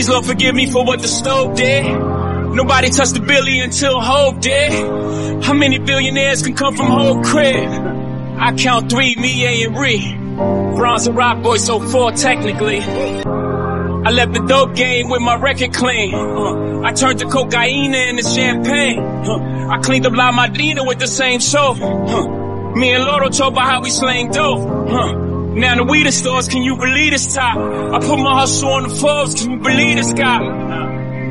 Please, Lord, forgive me for what the stove did. Nobody touched the billy until Hov did. How many billionaires can come from whole crib? I count three, me, A, and Ree. Bronze and Rock Boy, so four technically. I left the dope game with my record clean. Uh, I turned the cocaine into champagne. Uh, I cleaned up La Madrina with the same soap. Uh, me and Loro talk about how we slang dope. Now the weed stores, can you believe this top? I put my hustle on the Forbes, can you believe this guy?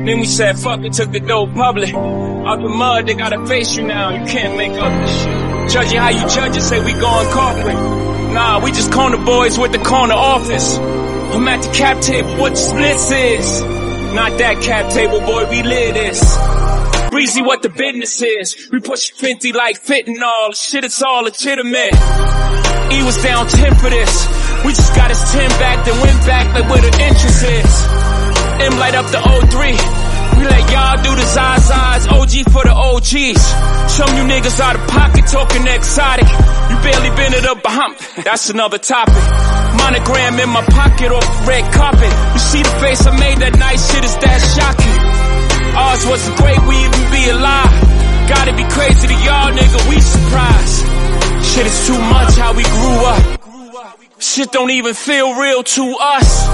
Then we said, fuck it, took the dope public. Out the mud, they gotta face you now. You can't make up this shit. Judge it how you judge it, say we going corporate. Nah, we just corner boys with the corner office. I'm at the cap table, what splits is. Not that cap table, boy, we live this. Breezy, what the business is. We push 50 like fentanyl. Shit, it's all legitimate. He was down 10 for this. We just got his 10 back, then went back like where the interest is. M light up the 03. We let y'all do the Zazas, OG for the OGs. Some you niggas out of pocket talking exotic. You barely been to the Bahamas, that's another topic. Monogram in my pocket off the red carpet. You see the face I made that night, shit is that shocking. Ours wasn't great, we even be alive. Gotta be crazy to y'all, nigga, we surprised. Shit is too much how we grew up. Shit don't even feel real to us.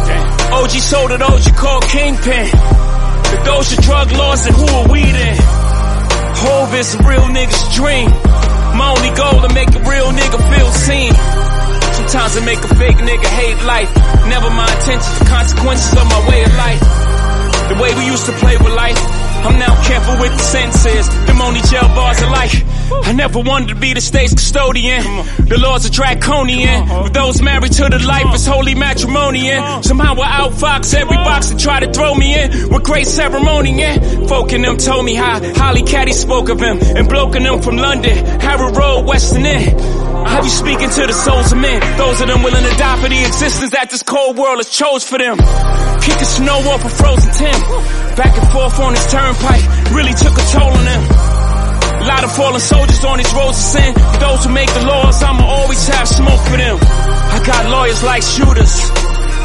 OG sold it, OG called Kingpin. The Doja drug laws and who are we then? Hov is a real nigga's dream. My only goal to make a real nigga feel seen. Sometimes I make a fake nigga hate life. Never my intentions, the consequences of my way of life. The way we used to play with life. I'm now careful with the senses. Them only jail bars of life. I never wanted to be the state's custodian. The laws are draconian. With those married to the life, it's holy matrimony. And somehow I outfox every box that try to throw me in. With great ceremony, yeah. Folk in them told me how Holly Caddy spoke of him. And bloke in them from London, Harrow Road, Western End. I have you speaking to the souls of men. Those of them willing to die for the existence that this cold world has chose for them. Kicking snow off a frozen Tim. Back and forth on his turnpike really took a toll on them. Lot of fallen soldiers on these roads of sin. Those who make the laws, I'ma always have smoke for them. I got lawyers like shooters.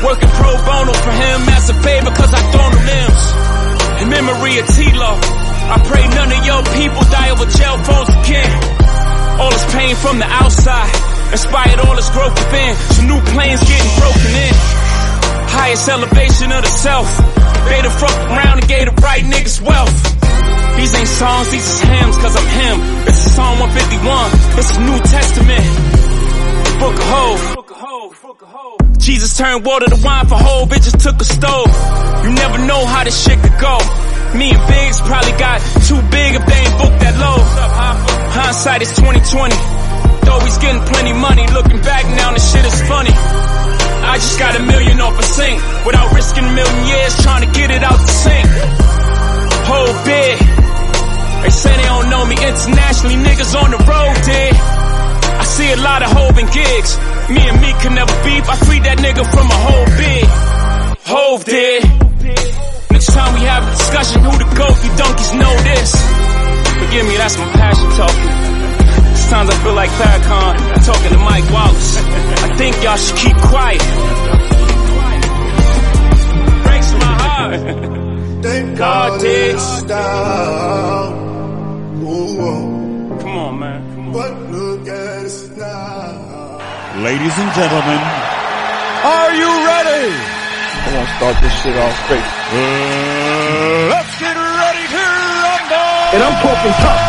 Working pro bono for him as a favor cause I thrown them limbs. In memory of T-Law, I pray none of your people die over jail phones again. All this pain from the outside inspired all this growth within. Some new planes getting broken in. Highest elevation of the self. They done fucked around and gave the right niggas wealth. These ain't songs, these is hymns, cause I'm him. This is Psalm 151, this is New Testament. Book of Hope. Jesus turned water to wine for it just took a stove. You never know how this shit could go. Me and Biggs probably got too big if they ain't booked that low. Hindsight is 2020. Though he's getting plenty money, looking back now, this shit is funny. I just got a million off a sink without risking a million years trying to get it out the sink. Whole big. They say they don't know me internationally, niggas on the road did. I see a lot of Hov and gigs. Me and me can never beef. I freed that nigga from a whole big. Hov did. Next time we have a discussion, who the goat? You donkeys know this. Forgive me, that's my passion talking. Sometimes I feel like Farrakhan talking to Mike Wallace. I think y'all should keep quiet. Breaks my heart. Thank God did. down. Ooh, Come on, man. Come on. but look at us now. Ladies and gentlemen, are you ready? I want to start this shit off straight. Uh, let's get ready to rumble! And I'm talking tough.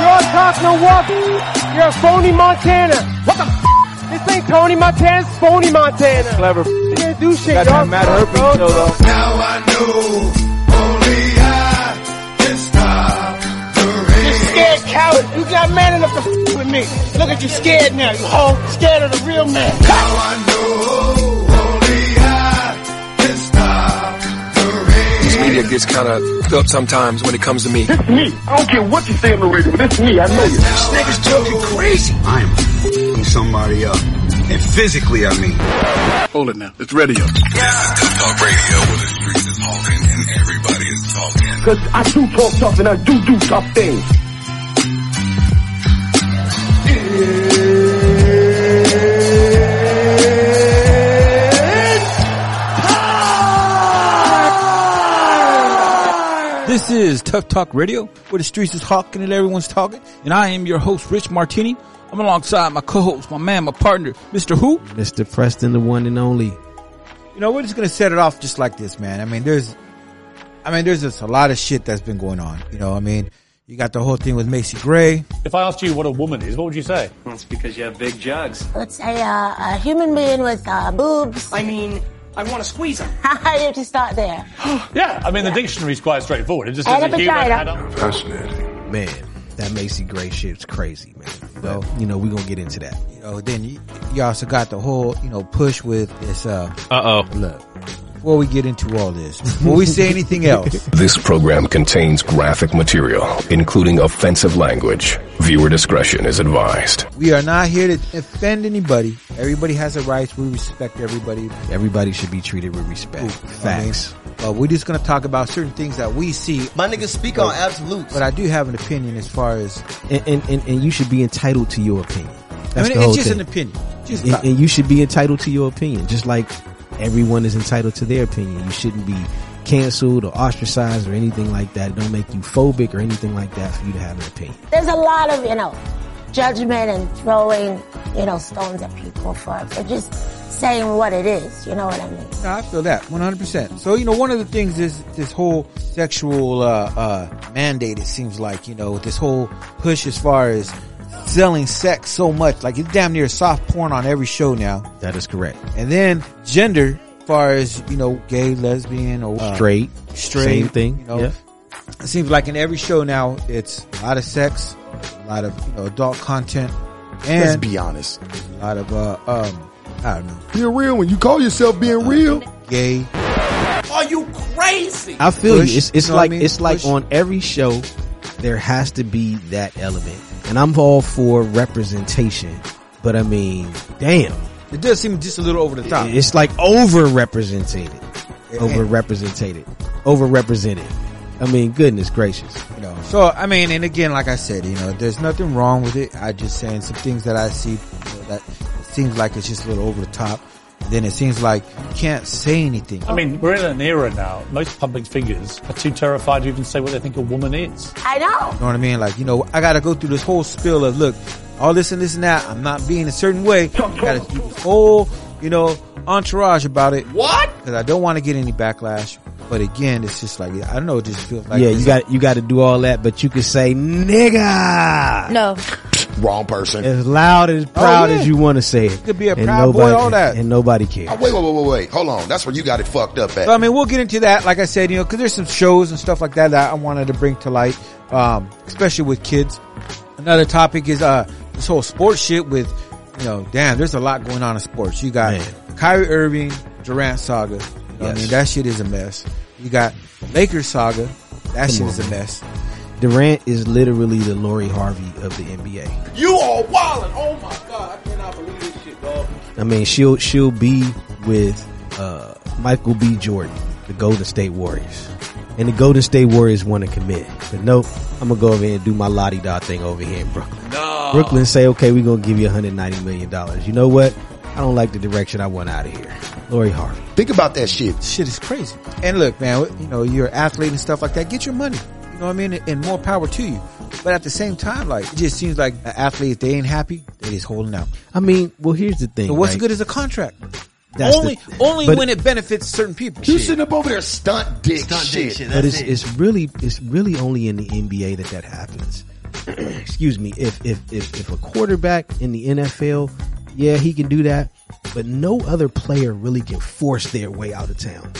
You're on top, Milwaukee. You're a phony Montana. What the f? This ain't Tony Montana, it's phony Montana. Clever. You can't do shit, Got y'all. that Matt Herpes show though. Now I know only I can stop the rain. You rain. scared coward. You got man enough to f with me. Look at you scared now, you hoe. Scared of the real man. Now I know only I can stop the rain. This media gets kind of up sometimes when it comes to me. This me. I don't care what you say on the radio, but this me. I know you. This nigga's joking crazy. I am beating somebody up. And physically, I mean. Hold it now. It's radio. Yeah. This talk radio where the streets is talking and everybody is talking. Cause I do talk tough and I do do tough things. This is Tuff Talk Radio, where the streets is honking and everyone's talking. And I am your host, Rich Martini. I'm alongside my co-host, my man, my partner, Mr. Who? Mr. Preston, the one and only. You know, we're just gonna set it off just like this, man. I mean, there's, I mean, there's just a lot of shit that's been going on. You know, I mean, you got the whole thing with Macy Gray. If I asked you what a woman is, what would you say? Well, it's because you have big jugs. Let's say uh, a human being with uh, boobs. I mean, I want to squeeze them. How do you have to start there? yeah, I mean, the dictionary's quite straightforward. It just And says a a human vagina. adult. Fascinating. Man, that Macy Gray shit's crazy, man. But, you know, we're going to get into that. You know, then you, you also got the whole, you know, push with this, uh, Uh oh. look, before we get into all this, before we say anything else, This program contains graphic material, including offensive language. Viewer discretion is advised. we are not here to offend anybody. Everybody has a right. We respect everybody. Everybody should be treated with respect. Facts. But we're just going to talk about certain things that we see. My niggas speak on absolutes. But I do have an opinion as far as, And, and, and, and you should be entitled to your opinion. That's I mean, the whole it's just thing. an opinion. Just and, and you should be entitled to your opinion, just like everyone is entitled to their opinion. You shouldn't be canceled or ostracized or anything like that. It don't make you phobic or anything like that for you to have an opinion. There's a lot of, you know, judgment and throwing, you know, stones at people for, for just saying what it is. You know what I mean? No, I feel that 100%. So, you know, one of the things is this whole sexual, uh, uh, mandate, it seems like, you know, this whole push as far as selling sex so much. Like it's damn near soft porn on every show now. That is correct. And then gender, as far as, you know, gay, lesbian, or uh, Straight, straight. same thing. You know, Yeah. it seems like in every show now, it's a lot of sex, a lot of, you know, adult content, and Let's be honest. a lot of, uh, um, I don't know, Being real when you call yourself being real. gay. Are you crazy? I feel Push, you. It's, it's you know like I mean? it's like Push. on every show there has to be that element, and I'm all for representation. But I mean, damn, It does seem just a little over the top. it's like over represented, over represented, over represented. I mean, goodness gracious. You know, so I mean, and again, like I said, you know, there's nothing wrong with it. I just saying some things that I see you know, that seems like it's just a little over the top. And then it seems like you can't say anything. I mean, we're in an era now. Most public figures are too terrified to even say what they think a woman is. I know. You know what I mean? Like, you know, I gotta go through this whole spill of look, all this and this and that. I'm not being a certain way. Gotta do this whole, you know, entourage about it. What? Cause I don't want to get any backlash. But again, it's just like, I don't know, it just feels like yeah, you got you got to do all that, but you can say nigga No. Wrong person. as loud as proud Oh, yeah. as you want to say it. Could be a And proud boy, all that. and nobody cares. Oh, wait, wait, wait, wait, wait. Hold on. That's where you got it fucked up at. So, I mean, we'll get into that. Like I said, you know, cause there's some shows and stuff like that that I wanted to bring to light, um, especially with kids. Another topic is, uh, this whole sports shit with, you know, damn, there's a lot going on in sports. You got Man. Kyrie Irving, Durant saga. What I mean, that shit is a mess. You got Lakers saga. That shit on, is a mess. Durant is literally the Lori Harvey of the NBA. You are wildin'. Oh my god, I cannot believe this shit, dog. I mean, she'll she'll be with uh, Michael B. Jordan, the Golden State Warriors, and the Golden State Warriors want to commit, but nope. I'm gonna go over here and do my lottie dot thing over here in Brooklyn. No. Brooklyn say, okay, we're gonna give you 190 million dollars. You know what? I don't like the direction I want out of here. Lori Harvey. Think about that shit. Shit is crazy. And look, man, you know, you're an athlete and stuff like that. Get your money. You know what I mean? And more power to you. But at the same time, like, it just seems like an athlete, if they ain't happy, they just holding out. I mean, well, here's the thing. So what's right? good as a contract? That's the- only, only when it benefits certain people. You sitting up over there stunt dick Stunt shit. dick shit. but it's it. it's really it's really only in the NBA that that happens. Excuse me. If if if if a quarterback in the NFL, yeah, he can do that, but no other player really can force their way out of town.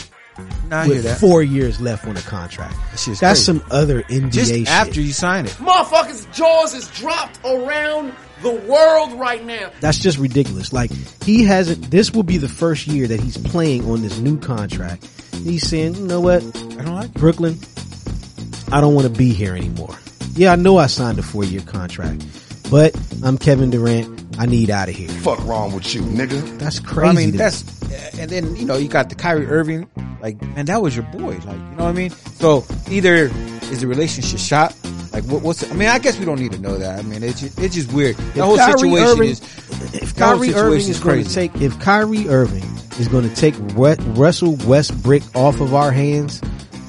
Nah, with that. four years left on a contract. That That's crazy. some other NBA Just shit. after you sign it. Motherfuckers' jaws is dropped around the world right now. That's just ridiculous. Like he hasn't. This will be the first year that he's playing on this new contract. He's saying, you know what, I don't like it. Brooklyn, I don't want to be here anymore. Yeah, I know I signed a four year contract, but I'm Kevin Durant. I need out of here. Fuck wrong with you, nigga. That's crazy. I mean, that's, and then, you know, you got the Kyrie Irving, like, man, that was your boy. Like, you know what I mean? So either is the relationship shot? Like, what, what's, I mean, I guess we don't need to know that. I mean, it's just, it's just weird. The If whole Kyrie situation Irving- is, if the Kyrie Irving is going to crazy. take, if Kyrie Irving is going to take Russell Westbrook off of our hands,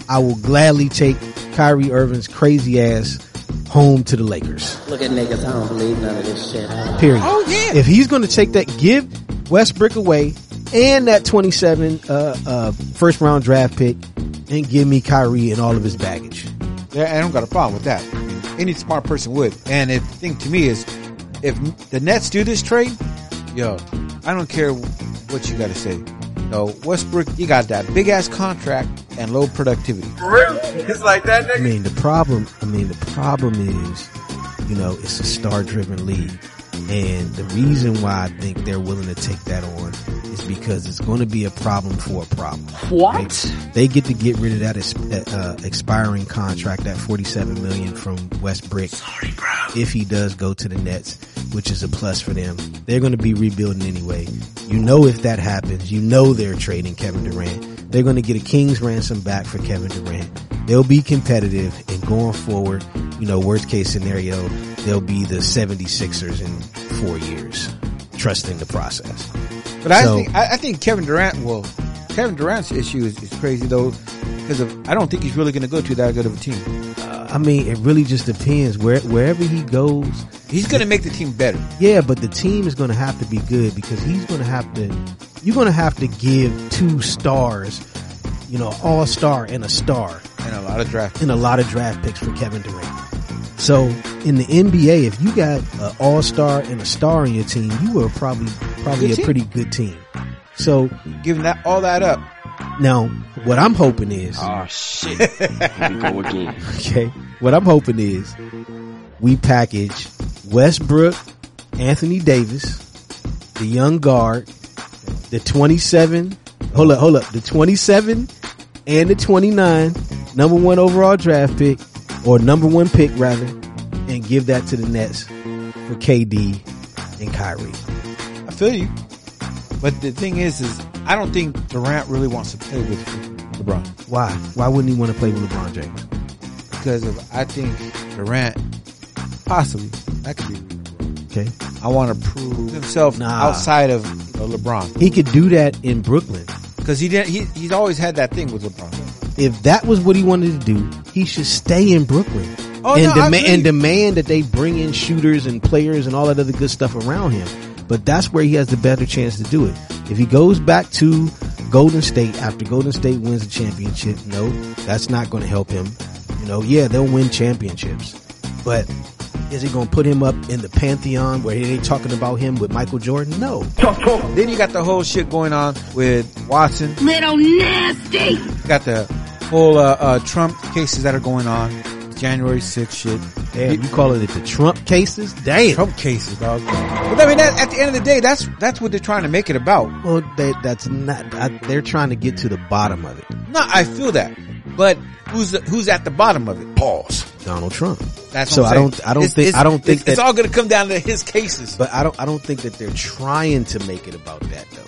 I will gladly take Kyrie Irving's crazy ass home to the Lakers. Look at niggas, I don't believe none of this shit. Period. Oh, yeah. If he's going to take that, give Westbrook away and that 27 uh, uh, first round draft pick and give me Kyrie and all of his baggage. Yeah, I don't got a problem with that. Any smart person would. And the thing to me is, if the Nets do this trade, yo, I don't care what you got to say. No, Westbrook, you got that big ass contract and low productivity. It's like that, nigga? I mean, the problem, I mean, the problem is, you know, it's a star driven league. And the reason why I think they're willing to take that on is because it's going to be a problem for a problem. What? They get to get rid of that ex- uh, expiring contract, that 47 million from Westbrook. Sorry, bro. If he does go to the Nets, which is a plus for them. They're going to be rebuilding anyway. You know if that happens, you know they're trading Kevin Durant. They're going to get a king's ransom back for Kevin Durant. They'll be competitive and going forward, you know, worst case scenario, they'll be the 76ers in four years, trusting the process. But I So- think I, think Kevin Durant will. Kevin Durant's issue is, is crazy though, because of I don't think he's really going to go to that good of a team. Uh, I mean, it really just depends where wherever he goes. He's going to make the team better. Yeah, but the team is going to have to be good because he's going to have to. You're going to have to give two stars, you know, all star and a star, and a lot of draft and a lot of draft picks for Kevin Durant. So in the NBA, if you got an all star and a star on your team, you were probably probably a pretty good team. So giving that all that up. Now, what I'm hoping is, oh shit, here we go again. okay, what I'm hoping is we package Westbrook, Anthony Davis, the young guard, the 27, hold up, hold up, the 27 and the 29 number one overall draft pick or number one pick rather, and give that to the Nets for KD and Kyrie. I feel you. But the thing is, is I don't think Durant really wants to play with LeBron. Why? Why wouldn't he want to play with LeBron James? Because of I think Durant possibly actually Okay. I want to prove himself Nah. outside of you know, LeBron He could do that in Brooklyn. because he didn't. He, he's always had that thing with LeBron. if that was what he wanted to do, he should stay in Brooklyn Oh, and, no, I demand, and demand that they bring in shooters and players and all that other good stuff around him. But that's where he has the better chance to do it. If he goes back to Golden State after Golden State wins the championship, no, that's not going to help him. You know, yeah, they'll win championships, but is he going to put him up in the pantheon where they talking about him with Michael Jordan? No. Then you got the whole shit going on with Watson. Little nasty. You got the whole uh, uh, Trump cases that are going on. January 6th shit. Damn, you calling it the Trump cases? Damn. Trump cases, dog. But I mean, that, at the end of the day, that's that's what they're trying to make it about. Well, they, that's not. I, they're trying to get to the bottom of it. No, I feel that. But who's who's at the bottom of it? Pause. Donald Trump. That's so what I I'm don't. I don't It's- think. it's- I don't think it's, it's all going to come down to his cases. but I don't. I don't think that they're trying to make it about that though.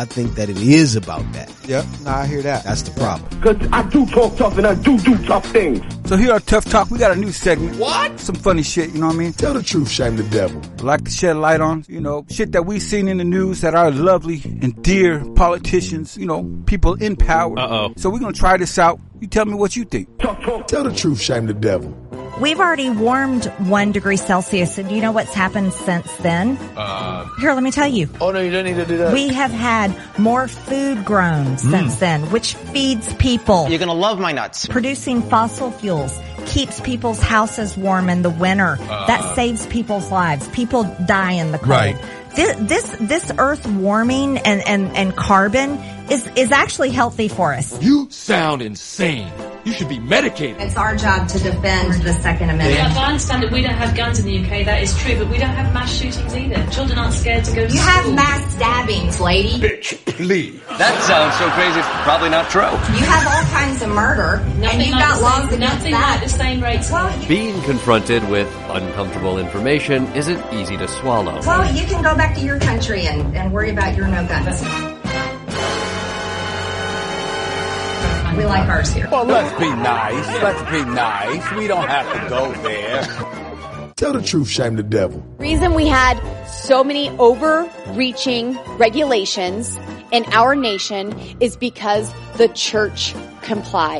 I think that it is about that. Yep. No, I hear that. That's the problem. Cause I do talk tough and I do do tough things. So here are Tuff Talk. We got a new segment. What? Some funny shit, you know what I mean? Tell the truth, shame the devil. Like to shed light on, you know, shit that we've seen in the news that our lovely and dear politicians, you know, people in power. Uh-oh. So we're gonna try this out. You tell me what you think. Tough talk. Tell the truth, shame the devil. We've already warmed one degree Celsius, and do you know what's happened since then? Uh, Here, let me tell you. Oh no, you don't need to do that. We have had more food grown since then, which feeds people. You're gonna love my nuts. Producing fossil fuels keeps people's houses warm in the winter. that saves people's lives. People die in the cold. Right. This, this, this earth warming and, and, and carbon is, is actually healthy for us. You sound insane. You should be medicated. It's our job to defend the Second Amendment. Yeah, I understand that we don't have guns in the UK, that is true, but we don't have mass shootings either. Children aren't scared to go to You school. have mass stabbings, lady. Bitch, please. That sounds so crazy. It's probably not true. You have all kinds of murder, and you've like got the laws same, against nothing that. like the same rates. Well, Being confronted with uncomfortable information isn't easy to swallow. well, you can go back to your country and, and worry about your no guns. We like ours here. Well, let's be nice. Let's be nice. We don't have to go there. Tell the truth, shame the devil. reason we had so many overreaching regulations in our nation is because the church comply.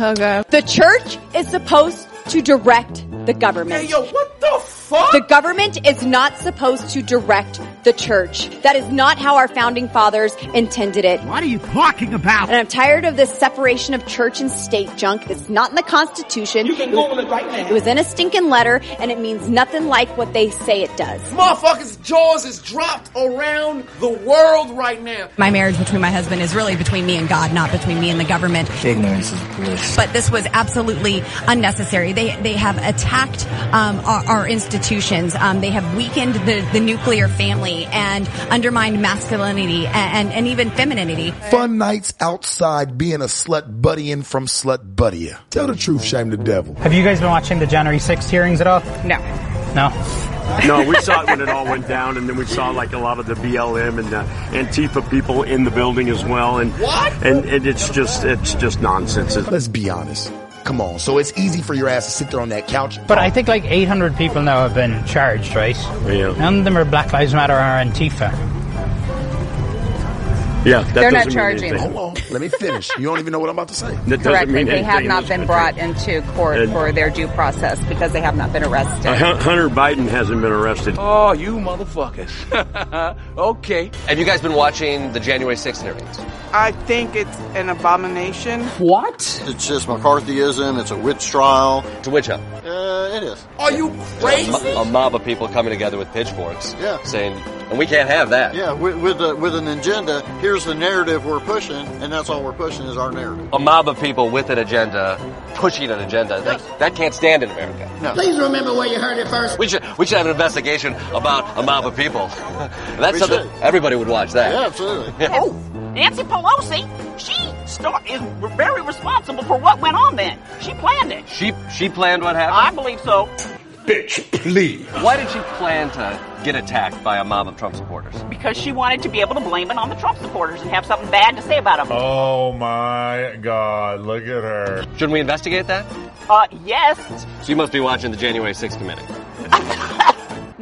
okay. Oh the church is supposed to direct the government. Hey, yo, what the fuck? The government is not supposed to direct the church. That is not how our founding fathers intended it. What are you talking about? And I'm tired of this separation of church and state junk. It's not in the Constitution. You can Google it right now. It was in a stinking letter, and it means nothing like what they say it does. Motherfuckers' jaws is dropped around the world right now. My marriage between my husband is really between me and God, not between me and the government. Ignorance is bliss. But this was absolutely unnecessary. They they have attacked um, our, our institutions. Um, they have weakened the, the nuclear family and undermined masculinity and, and, and even femininity. Fun nights outside being a slut buddying from slut buddy. Tell the truth, shame the devil. Have you guys been watching the January 6th hearings at all? No. No? no, we saw it when it all went down, and then we saw like a lot of the BLM and uh, Antifa people in the building as well. And what? And, and it's just it's just nonsense. Let's be honest. Come on. So it's easy for your ass to sit there on that couch. But I think like 800 people now have been charged, right? Yeah. None of them are Black Lives Matter or Antifa. Yeah, that They're not doesn't mean charging. anything. Hold on. Let me finish. You don't even know what I'm about to say. That Correct. mean They have anything in not been brought into court And- for their due process because they have not been arrested. Uh, Hunter Biden hasn't been arrested. Oh, you motherfuckers. okay. Have you guys been watching the January 6th hearings? I think it's an abomination. What? It's just McCarthyism. It's a witch trial. It's a witch hunt. Uh, it is. Are you crazy? A mob of people coming together with pitchforks. Yeah. Saying, and we can't have that. Yeah, with with, a, with an agenda. Here's the narrative we're pushing, and that's all we're pushing is our narrative. A mob of people with an agenda, pushing an agenda. That, that can't stand in America. No. Please remember where you heard it first. We should we should have an investigation about a mob of people. That's We something should. everybody would watch that. Yeah, absolutely. Oh, Nancy Pelosi, she start, is very responsible for what went on then. She planned it. She she planned what happened. I believe so. Bitch, please. Why did she plan to get attacked by a mob of Trump supporters? Because she wanted to be able to blame it on the Trump supporters and have something bad to say about them. Oh my god, look at her. Shouldn't we investigate that? Uh, yes. So you must be watching the January 6th committee.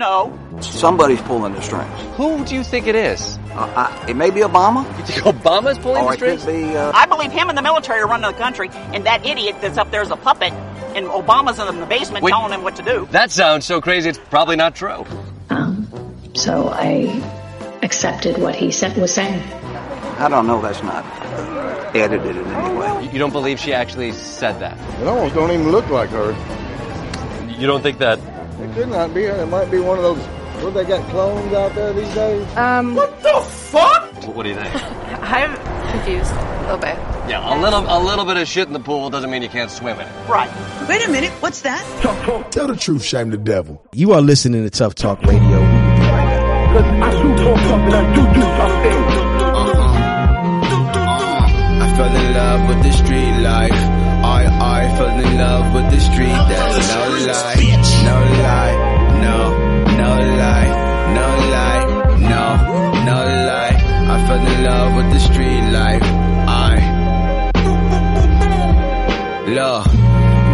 No. Somebody's pulling the strings. Who do you think it is? Uh, I, it may be Obama. You think Obama's pulling Or the it could strings? be, uh, I believe him and the military are running the country, and that idiot that's up there is a puppet, and Obama's in the basement Wait. telling him what to do. That sounds so crazy, it's probably not true. So I accepted what he said, was saying. I don't know. That's not edited in any way. You- You don't believe she actually said that? It almost don't even look like her. You don't think that? It could not be her. It might be one of those. What they got clones out there these days? Um, What the fuck? What do you think? I'm confused a little bit. Yeah, a little, a little bit of shit in the pool doesn't mean you can't swim in it. Right. Wait a minute. What's that? Tell the truth, shame the devil. You are listening to Tuff Talk Radio. We will be right back. Cause I do talk tough and I do do tough things. I fell in love with the street life. I, I fell in love with the street. That's. No lie. Lie. No lie. No, no lie. I fell in love with the street life. I. Look.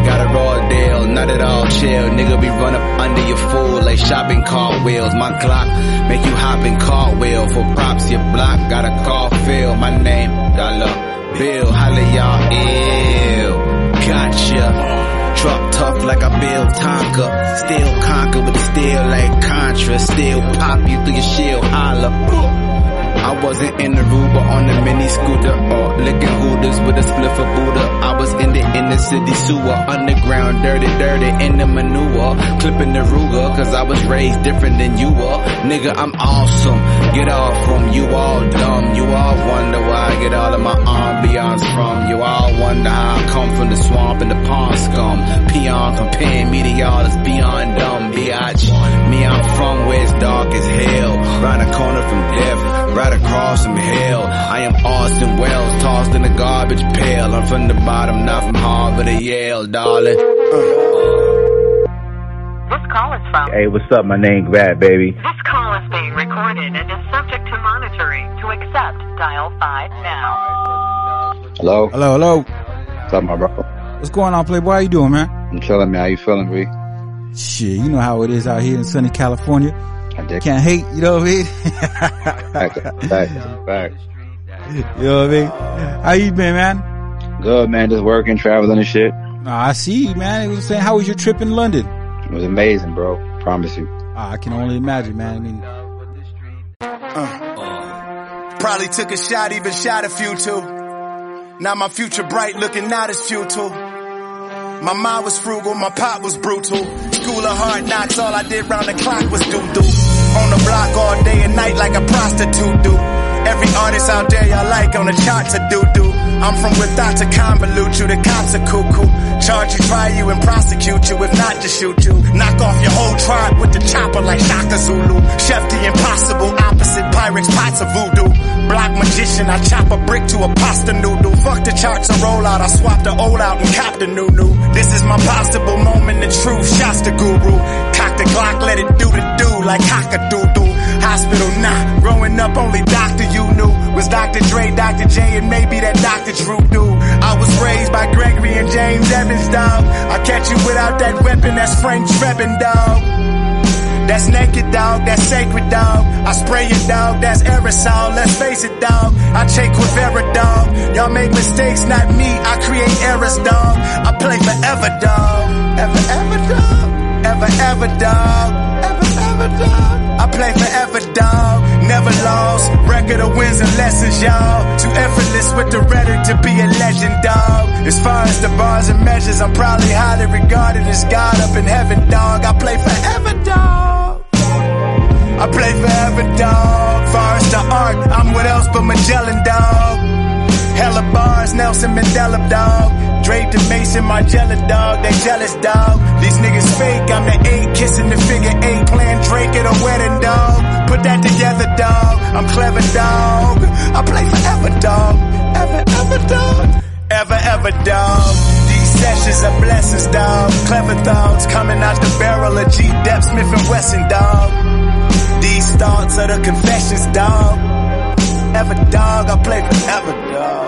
Got a raw deal, not at all chill. Nigga be run up under your fool like shopping cartwheels. My clock make you hop in cartwheel. For props, your block got a call fill. My name, Dollar Bill. Holla y'all ill. Gotcha. Truck tough like I build Tonka. Still conquer with the steel like Contra. Still pop you through your shield. Holla. I wasn't in the Ruber on the mini scooter uh, or licking hooters with a spliff of Buddha. I was in the inner city sewer, underground, dirty, dirty, in the manure. Clipping the Ruger, cause I was raised different than you were. Nigga, I'm awesome. Get off from you all dumb. You all wonder where I get all of my ambiance from. You all wonder how I come from the swamp and the pond scum. Peon comparing me to y'all is beyond dumb, biatch. Me, I'm from where it's dark as hell. Round the corner from death, right across from hell. I am Austin Wells, tossed in a garbage pail. I'm from the bottom, not from Harvard or Yale, darling. This call is from. Hey, what's up? My name Grafh, baby. This call is being recorded and is subject to monitoring. To accept, dial 5 now. Hello? Hello, hello. What's up, my bro? What's going on, Playboy? How you doing, man? I'm chilling, man. How you feeling, B? Shit, you know how it is out here in sunny California. I. Can't hate, you know what I mean? Facts, facts, facts. You know what I mean? How you been, man? Good man, just working, traveling and shit. Nah, I see, man. I was saying, how was your trip in London? It was amazing, bro. Promise you. Ah, I can only imagine, man. I mean, Probably took a shot, even shot a few too. Now my future bright, looking not as futile. My mind was frugal, my pop was brutal. School of hard knocks, all I did round the clock was do do. On the block all day and night like a prostitute do. Every artist out there y'all like on the charts a do do. I'm from without to convolute you, the cops are cuckoo. Charge you, try you, and prosecute you, if not to shoot you. Knock off your whole tribe with the chopper like Shaka Zulu. Chef the impossible, opposite Pyrex pots of voodoo. Block magician, I chop a brick to a pasta noodle. Fuck the charts and roll out, I swap the old out and cop the new new. This is my possible moment of truth, shots the guru. Cock the Glock, let it do the do like cock-a-doodle. Hospital, nah, growing up only doctor you knew. Was Dr. Dre, Dr. J, and maybe that Dr. Drew knew. I was raised by Gregory and James Evans, dog. I catch you without that weapon, that's Frank Drebin, dog. That's naked dog, that's sacred dog. I spray it dog, that's aerosol. Let's face it dog. I take Quivera dog. Y'all make mistakes, not me. I create errors dog. I play forever dog. Ever, ever dog. Ever, ever dog. Ever, ever dog. I play forever dog. Never lost. Record of wins and lessons, y'all. Too effortless with the rhetoric to be a legend dog. As far as the bars and measures, I'm probably highly regarded as God up in heaven dog. I play forever dog. I play forever, dog. Far as the art, I'm what else but Magellan, dog. Hella bars, Nelson Mandela, dog. Draped in Mason, my jealous dog. They jealous, dog. These niggas fake. I'm the eight, kissing the figure eight, playing Drake at a wedding, dog. Put that together, dog. I'm clever, dog. I play forever, dog. Ever, ever, dog. Ever, ever, dog. These sessions are blessings, dog. Clever thoughts coming out the barrel of G. Dep Smith and Wesson, dog. These thoughts are the confessions, dog. Ever dog, I play forever, dog.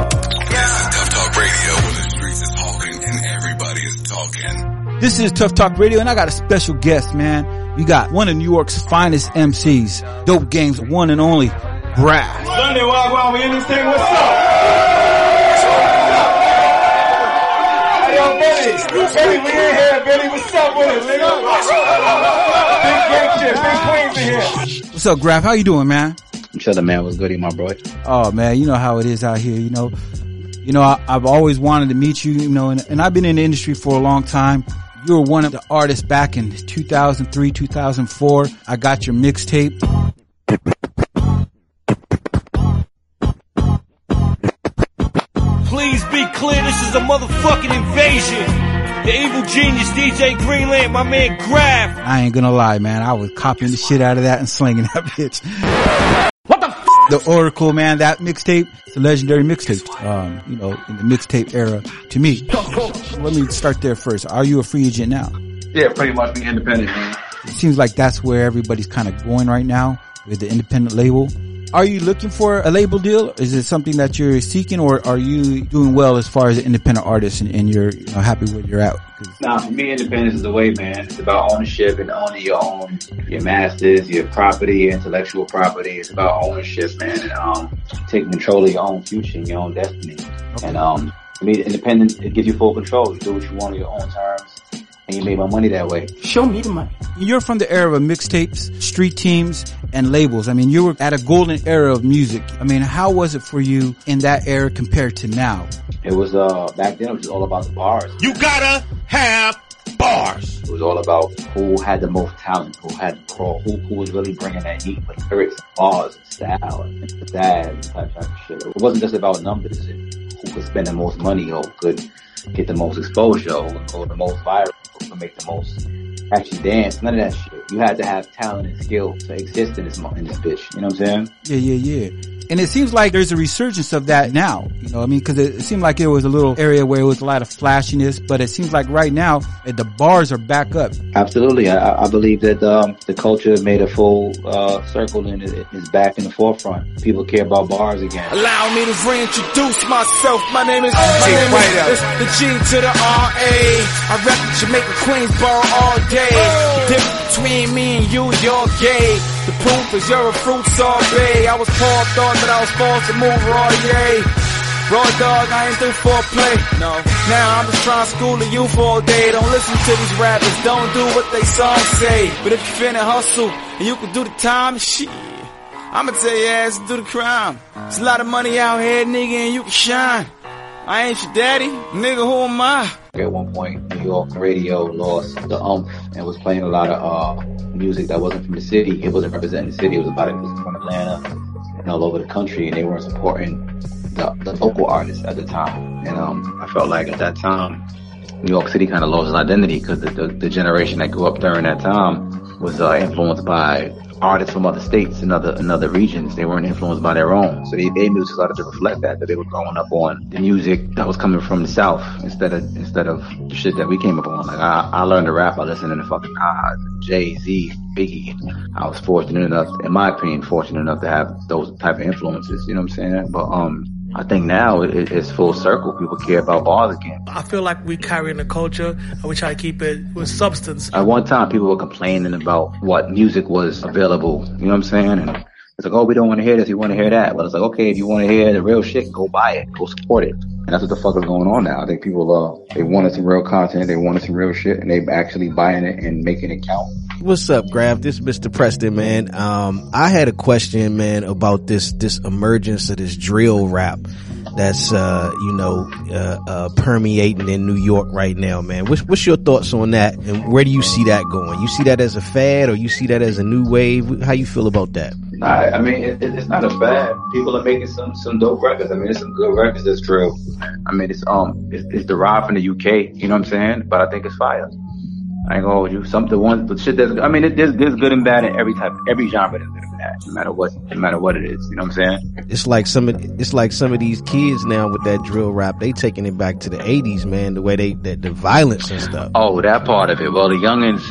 Everybody is this is Tuff Talk Radio, and I got a special guest, man. You got one of New York's finest MCs, Dope Game's one and only Grafh. Sunday, Wagwan, we in this thing, what's up? Hey, yo, Billy, Billy, we in here, Billy, what's up with it, nigga? Big gang shit, big queens in here. What's up, Grafh? How you doing, man? I'm sure the man was goody, my boy. Oh man, you know how it is out here. You know, you know I, I've always wanted to meet you. You know, and, and I've been in the industry for a long time. You were one of the artists back in 2003, 2004. I got your mixtape. Please be clear, this is a motherfucking invasion. The evil genius DJ Green Lantern, my man Grafh. I ain't gonna lie, man. I was copying the shit out of that and slinging that bitch. The Oracle, man, that mixtape, it's a legendary mixtape. Um, you know, in the mixtape era to me. Let me start there first. Are you a free agent now? Yeah, pretty much be independent, man. It seems like that's where everybody's kind of going right now with the independent label. Are you looking for a label deal? Is it something that you're seeking or are you doing well as far as an independent artist and, and you're you know, happy where you're at? Nah, for me, independence is the way, man. It's about ownership and owning your own, your masters, your property, your intellectual property. It's about ownership, man, and um, taking control of your own future and your own destiny. And um, for me, independence it gives you full control. You do what you want on your own terms, and you make my money that way. Show me the money. You're from the era of mixtapes, street teams, and labels. I mean, you were at a golden era of music. I mean, how was it for you in that era compared to now? It was uh back then. It was just all about the bars. You gotta have bars. It was all about who had the most talent, who had who who was really bringing that heat with lyrics, and bars, and style, and that and type type of shit. It wasn't just about numbers and who could spend the most money or could get the most exposure or, or the most viral or could make the most actually dance. None of that shit. You had to have talent and skill to exist in this in this bitch. You know what I'm saying? Yeah, yeah, yeah. And it seems like there's a resurgence of that now. You know, what I mean, because it, it seemed like it was a little area where it was a lot of flashiness, but it seems like right now eh, the bars are back up. Absolutely. I, I believe that um, the culture made a full uh, circle and it is back in the forefront. People care about bars again. Allow me to reintroduce myself. My name is, my name is, is the G to the R-A. I rep Jamaica Queensboro all day. The difference between me and you, you're gay. The proof is you're a fruit sorbet. I was Paul Thorne, but I was forced to move Royer. Raw dog, I ain't do foreplay. No. Now I'm just trying to school the youth all day. Don't listen to these rappers, don't do what they songs say. But if you finna hustle and you can do the time, shit. I'ma tell your ass to do the crime. There's a lot of money out here, nigga, and you can shine. I ain't your daddy, nigga, who am I? At one point, New York radio lost the umph and was playing a lot of uh, music that wasn't from the city. It wasn't representing the city. It was about it was from Atlanta and all over the country, and they weren't supporting the, the local artists at the time. And um, I felt like at that time, New York City kind of lost its identity because the, the, the generation that grew up during that time was uh, influenced by artists from other states and other and other regions. They weren't influenced by their own, so they, their music started to reflect that. That they were growing up on the music that was coming from the South instead of instead of the shit that we came up on. Like I, I learned to rap by listening to fucking Nas, Jay Z, Biggie. I was fortunate enough, in my opinion, fortunate enough to have those type of influences. You know what I'm saying? But um. I think now it, it's full circle. People care about bars again. I feel like we carry in the culture and we try to keep it with substance. At one time, people were complaining about what music was available. You know what I'm saying? And it's like, oh, we don't want to hear this. We want to hear that. But it's like, okay, if you want to hear the real shit, go buy it. Go support it. And that's what the fuck is going on now. I think people, uh, they wanted some real content. They wanted some real shit and they actually buying it and making it count. What's up, Grafh? This is Mr. Preston, man. Um, I had a question, man, about this, this emergence of this drill rap that's, uh, you know, uh, uh, permeating in New York right now, man. What's, what's your thoughts on that? And where do you see that going? You see that as a fad or you see that as a new wave? How you feel about that? I, I mean, it, it's not a bad. People are making some, some dope records. I mean, it's some good records that's true. I mean, it's, um, it's, it's derived from the UK, you know what I'm saying? But I think it's fire. I ain't gonna hold you. Some the ones the shit that's I mean it, there's there's good and bad in every type every genre there's good and bad no matter what no matter what it is you know what I'm saying. It's like some of it's like some of these kids now with that drill rap they taking it back to the 80s man the way they that the violence and stuff. Oh that part of it. Well the youngins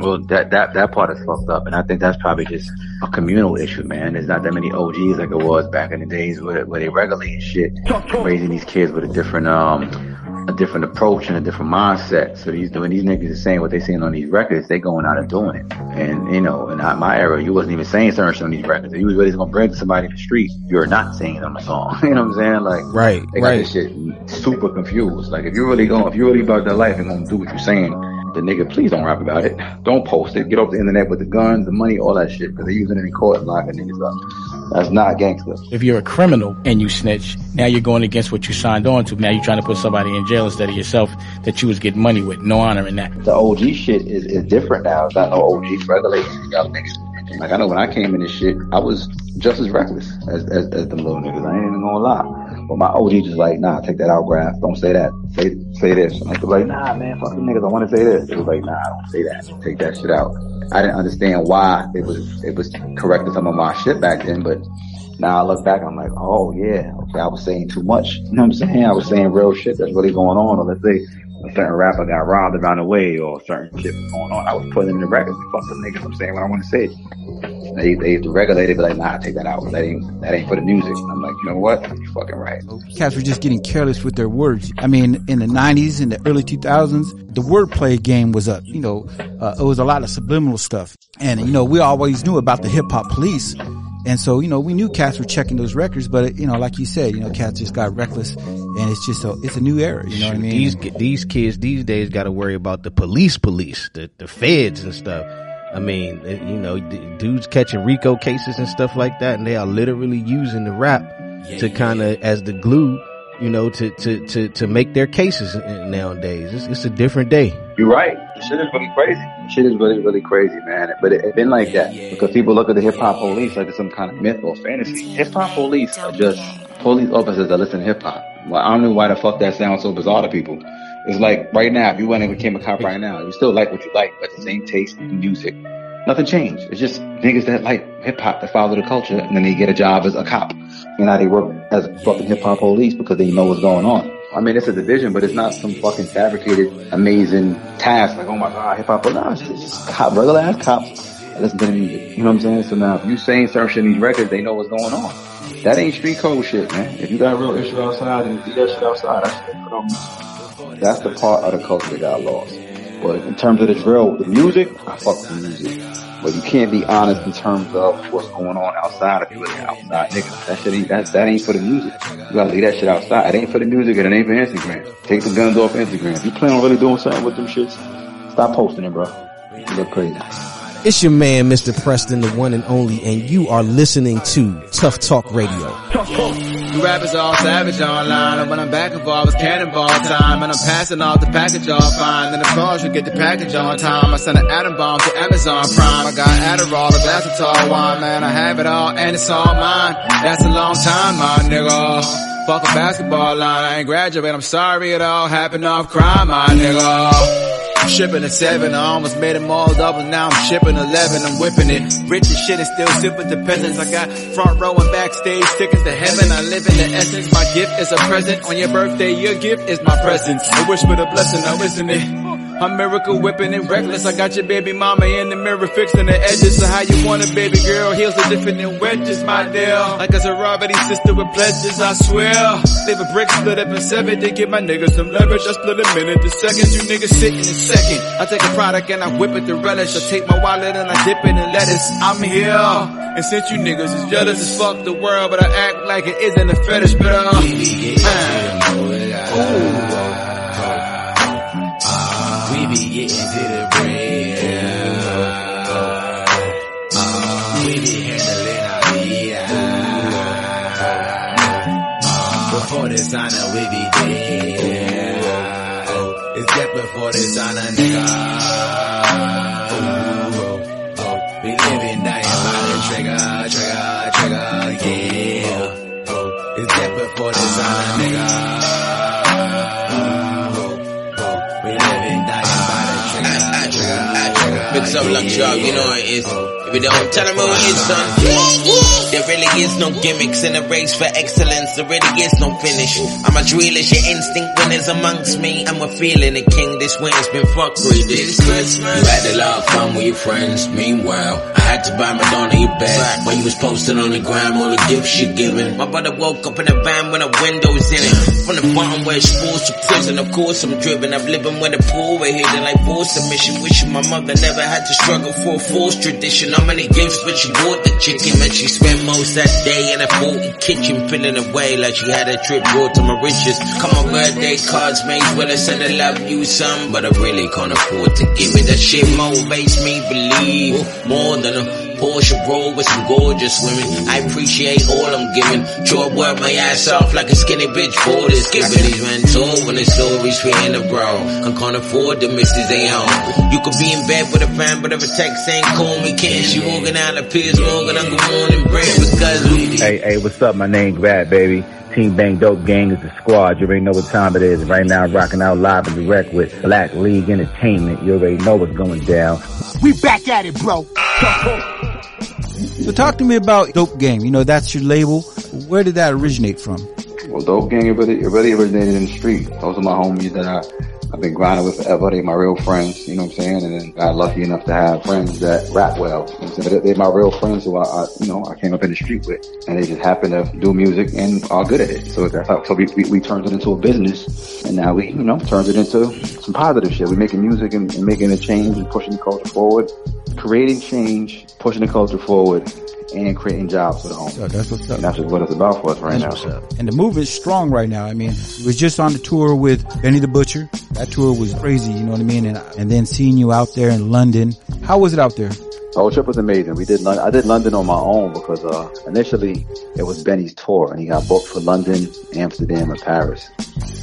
well that that that part is fucked up and I think that's probably just a communal issue man. There's not that many OGs like it was back in the days where where they regulate shit raising these kids with a different um a different approach and a different mindset. So these when these niggas are saying what they saying on these records, they going out and doing it. And you know, in my era, you wasn't even saying certain shit on these records. If you was really gonna bring somebody in the street, you're not saying it on the song. you know what I'm saying? Like right, they got right. this shit super confused. Like if you're really going, if you're really about their life and gonna do what you're saying, the nigga, please don't rap about it. Don't post it. Get off the internet with the guns, the money, all that shit, because they're using it in court and locking niggas up. That's not gangster. If you're a criminal and you snitch, now you're going against what you signed on to. Now you're trying to put somebody in jail instead of yourself that you was getting money with. No honor in that. The OG shit is, is different now. It's not no OG regulation. Y'all niggas. Like I know when I came in this shit, I was just as reckless as, as, as them little niggas. I ain't even gonna lie. But my OG just like, nah, take that out, Grafh. Don't say that. Say say this. I was like, nah, man, fuck them niggas. I want to say this. It was like, nah, don't say that. Take that shit out. I didn't understand why it was it was correcting some of my shit back then, but now I look back, I'm like, oh yeah, okay, I was saying too much. You know what I'm saying? I was saying real shit that's really going on. Or let's say a certain rapper got robbed around the way or certain shit was going on. I was putting in the records. Fuck the niggas. I'm saying what I want to say. They they used to regulate it, be like, nah, take that out. That ain't that ain't for the music. I'm like, you know what? You're fucking right. Cats were just getting careless with their words. I mean, in the '90s, in the early 2000s, the wordplay game was up. You know, uh, it was a lot of subliminal stuff, and you know, we always knew about the hip hop police. And so, you know, we knew cats were checking those records, but you know, like you said, you know, cats just got reckless and it's just a, it's a new era. You know what I mean? These, these kids these days got to worry about the police police, the, the feds and stuff. I mean, eh, you know, dudes catching RICO cases and stuff like that, and they are literally using the rap to kind of as the glue, you know, to, to, to, to make their cases nowadays. It's, it's a different day. You're right. The shit is really crazy. The shit is really, really crazy, man. But it, it's been like that because people look at the hip hop police like it's some kind of myth or fantasy. Hip hop police are just police officers that listen to hip hop. Well, I don't know why the fuck that sounds so bizarre to people. It's like right now, if you went and became a cop right now, you still like what you like, but the same taste in music. Nothing changed. It's just niggas that like hip hop that follow the culture and then they get a job as a cop. And now they work as fucking hip hop police because they know what's going on. I mean, it's a division, but it's not some fucking fabricated, amazing task. Like, oh my god, hip hop. But no, it's just cop, regular ass cops. Listen to the music. You know what I'm saying? So now, if you saying certain shit in these records, they know what's going on. That ain't street code shit, man. If you got real issue outside and you do that shit outside, that's the part of the culture that got lost. But in terms of the drill, the music, I fuck the music. But you can't be honest in terms of what's going on outside if you outside niggas. That shit ain't, that, that ain't for the music. You gotta leave that shit outside. It ain't for the music and it ain't for Instagram. Take the guns off Instagram. If you plan on really doing something with them shits, stop posting it, bro. You look crazy. It's your man, Mr. Preston, the one and only, and you are listening to Tuff Talk Radio. You rappers all savage online, and when I'm back involved, it's cannonball time, and I'm passing off the package all fine. Then of course you get the package on time. I send an atom bomb to Amazon Prime. I got Adderall, a glass of tall wine, man. I have it all, and it's all mine. That's a long time, my nigga. Fuck a basketball line, I ain't graduate. I'm sorry it all happened off crime, my nigga. Shipping a seven, I almost made them all double, now I'm shipping eleven, I'm whipping it. Rich as shit and still super dependence. I got front row and backstage tickets to heaven. I live in the essence, my gift is a present. On your birthday, your gift is my presence. A wish for the blessing, now isn't it? Miracle whipping and reckless. I got your baby mama in the mirror fixing the edges. So how you want it, baby girl? Heels are different than wedges, my dear. Like a sorority sister with pledges, I swear. Leave a brick split up in seven. They give my niggas some leverage. I split a minute to seconds. You niggas sitting in second. I take a product and I whip it to relish. I take my wallet and I dip it in lettuce. I'm here. And since you niggas is jealous as fuck the world, but I act like it isn't a fetish, but uh, yeah. Before the sign we be dead. It's death before the sign nigga. We living dying by the trigger, trigger, trigger, yeah. It's death before the sign nigga. We living dying by the trigger, trigger, trigger. Mix up like y'all, you know it is. If you don't tell them who it is, son. There really is no gimmicks in a race for excellence. There really is no finish. I'm as real as your instinct winners amongst me. And we're feeling it, king. This winter's been fuckery. This Christmas. You had a lot of fun with your friends. Meanwhile, I had to buy Madonna your bed. When you was posting on the gram all the gifts you giving. My brother woke up in a van with the windows in it. From the bottom where forced to prison, of course I'm driven. I'm living where the poor were hidden like forced submission. Wishing my mother never had to struggle for a forced tradition. How many gifts but she bought the chicken? Man, she spent most that day in a faulty kitchen, feeling away like she had a trip brought to Mauritius. Come on, birthday cards, made well I said I love you some, but I really can't afford to give it. That shit motivates me, believe more than a Porsche roll with some gorgeous women. I appreciate all I'm giving. Sure work my ass off like a skinny bitch for this. Giving these men told when the stories we in the bro. I can't afford the misses they own. You could be in bed with a fan, but if a text ain't cool, me can't. She walking out of Piers Morgan, I'm good morning bread because we Hey, hey, what's up? My name Grafh, baby. Team Bang Dope Gang is the squad. You already know what time it is. Right now, rocking out live and direct with Black League Entertainment. You already know what's going down. We back at it, bro. Ah. So talk to me about Dope Gang. You know, that's your label. Where did that originate from? Well, Dope it really, really originated in the street. Those are my homies that I, I've been grinding with forever. They my real friends, you know what I'm saying? And then got lucky enough to have friends that rap well. You know? They're, they're my real friends who I, I, you know, I came up in the street with. And they just happen to do music and are good at it. So that's how, so we, we, we turned it into a business. And now we, you know, turned it into some positive shit. We're making music and, and making a change and pushing the culture forward. Creating change, pushing the culture forward, and creating jobs for the home. That's what's up. And that's what it's about for us right That's now. And the movement's strong right now. I mean, we was just on the tour with Benny the Butcher. That tour was crazy, you know what I mean? And, and then seeing you out there in London. How was it out there? The whole trip was amazing. We did London. I did London on my own because uh, initially it was Benny's tour, and he got booked for London, Amsterdam, and Paris.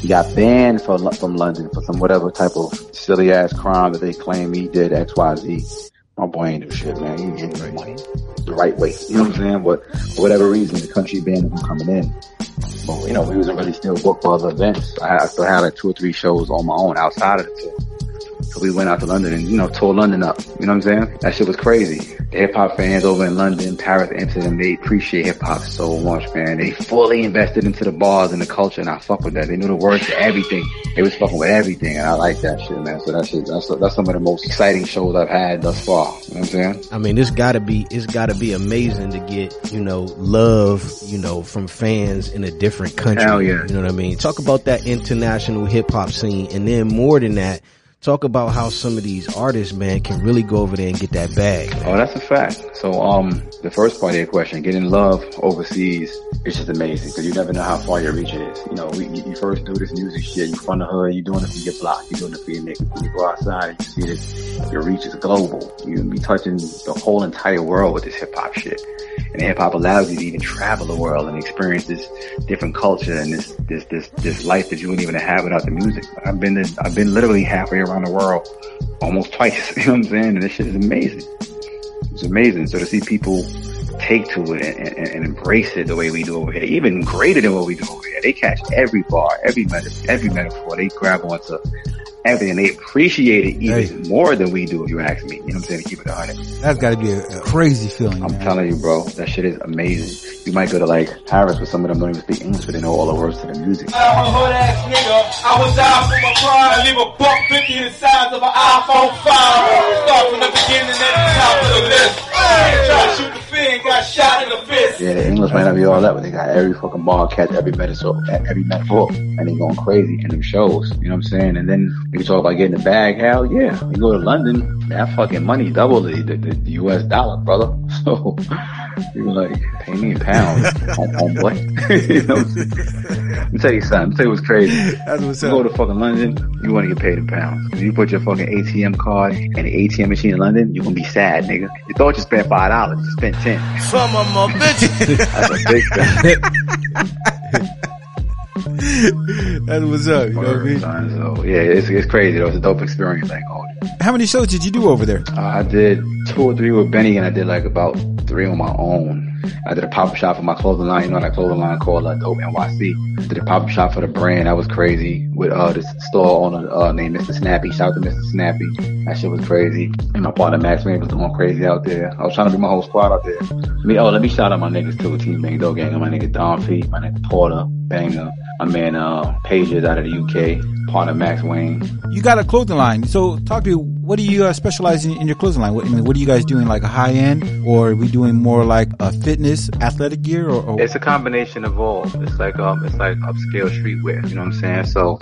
He got banned from from London for some whatever type of silly ass crime that they claim he did X Y Z. My boy ain't do shit, man. He did the money the right way. You know what I'm saying? But for whatever reason, the country banned him from coming in. But you know, we wasn't really still booked for other events. I, I still had like two or three shows on my own outside of the tour. So we went out to London and, you know, tore London up. You know what I'm saying? That shit was crazy. The hip hop fans over in London, Paris, Amsterdam, they appreciate hip hop so much, man. They fully invested into the bars and the culture and I fuck with that. They knew the words to everything. They was fucking with everything and I like that shit, man. So that shit, that's, that's some of the most exciting shows I've had thus far. You know what I'm saying? I mean, it's gotta be, it's gotta be amazing to get, you know, love, you know, from fans in a different country. Hell yeah. You know what I mean? Talk about that international hip hop scene and then more than that, Talk about how some of these artists, man, can really go over there and get that bag. man. Oh, that's a fact. So, um, the first part of your question, getting love overseas, it's just amazing because you never know how far your reach is. You know, we, you, first do this music shit, you from the hood, you doing it for your block, you doing it for your niggas. You go outside, you see this, your reach is global. You be touching the whole entire world with this hip hop shit. And hip hop allows you to even travel the world and experience this different culture and this, this, this, this life that you wouldn't even have without the music. I've been, to, I've been literally halfway around the world almost twice. You know what I'm saying? And this shit is amazing. It's amazing. So to see people take to it and, and, and embrace it the way we do over here, even greater than what we do over here. They catch every bar, every meta, every metaphor. They grab onto everything. They appreciate it even more than we do, if you ask me. You know what I'm saying? To keep it honest. That's got to be a, a crazy feeling. I'm man. telling you, bro, that shit is amazing. You might go to like Paris where some of them don't even speak English, but they know all the words to the music. I'm a hood ass nigga. I was out for my prime. Leave a buck fifty the size of an iPhone 5. Start from the beginning at the top of the list. Try to shoot the fin, got shot in the fist. Yeah, the English might not be all that, but they got every fucking ball catch every metaphor, every metaphor, and they going crazy in them shows. You know what I'm saying? And then you talk about getting a bag. Hell yeah, you go to London, that fucking money double the, the, the U.S. dollar, brother. So you were like, pay me in pounds, home, homeboy. you know? What I'm saying? Let me tell you something. Let me tell you what's crazy. That's what's you go to fucking London, you want to get paid in pounds. If you put your fucking ATM card in the ATM machine in London, you're gonna be sad, nigga. You thought you spent five dollars, you spent ten. Some of my bitches. That's a big thing. That's what's up. You know what I mean? So yeah, it's it's crazy though. was a dope experience. Like, oh, How many shows did you do over there? uh, I did two or three with Benny, and I did like about three on my own. I did a pop shop for my clothing line. You know that clothing line called uh, Dope NYC. Did a pop shop for the brand. That was crazy with uh this store owner uh, named Mr. Snappy. Shout out to Mr. Snappy. That shit was crazy. And my partner Max Wayne was going crazy out there. I was trying to do my whole squad out there. Me, oh, let me shout out my niggas too. Team Bang Dope Gang. My nigga Don Feet. My nigga Porter Banger. My man uh Pages out of the UK. Partner Max Wayne. You got a clothing line. So talk to me. What do you uh, specialize in, in your clothing line? What, I mean, what are you guys doing? Like a high end, or are we doing more like a fitness, athletic gear, or, or It's a combination of all. It's like um, it's like upscale streetwear. You know what I'm saying? So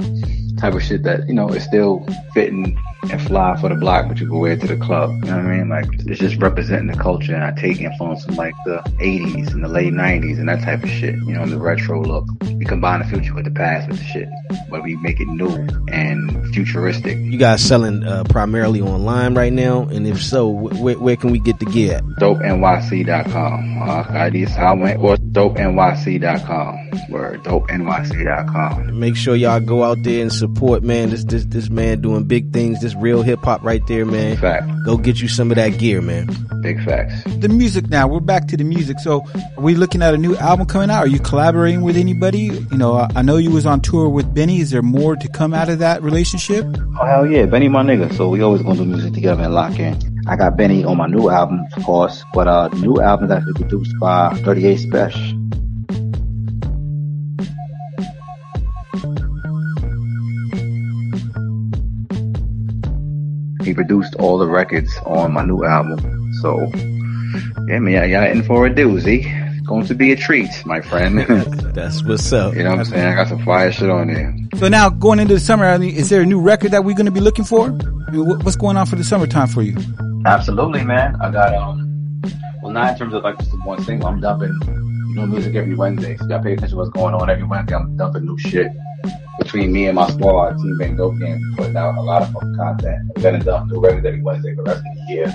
type of shit that you know is still fitting and fly for the block, but you can wear it to the club. You know what I mean? Like it's just representing the culture, and I take influence from like the '80s and the late '90s and that type of shit. You know, the retro look. We combine the future with the past with the shit, but we make it new and futuristic. You guys selling uh, primarily online right now, and if so, wh- where, where can we get the gear? At? DopeNYC.com. Uh, ID's how I went, or DopeNYC.com. Word, DopeNYC.com. Make sure y'all go out there and support, man. This this this man doing big things. This real hip hop right there, man. Fact. Go get you some of that gear, man. Big facts. the music now? We're back to the music. So are we looking at a new album coming out? Are you collaborating with anybody? You know, I, I know you was on tour with Benny. Is there more to come out of that relationship? Oh hell yeah, Benny my nigga. So we always gonna do music together and lock in. I got Benny on my new album, of course, but uh, the new album is actually produced by 38 Special. He produced all the records on my new album. So, yeah, man, y'all- y'all in for a doozy. It's going to be a treat, my friend. That's what's up. You know what I'm saying? I got some fire shit on there. So now going into the summer, I mean, is there a new record that we're going to be looking for? I mean, what's going on for the summertime for you? Absolutely, man. I got um, well, not in terms of like just the one single. I'm dumping new music every Wednesday. So you gotta pay attention to what's going on every Wednesday. I'm dumping new shit between me and my squad, Team Game, putting out a lot of fucking content. I'm gonna dump new records every Wednesday for the rest of the year.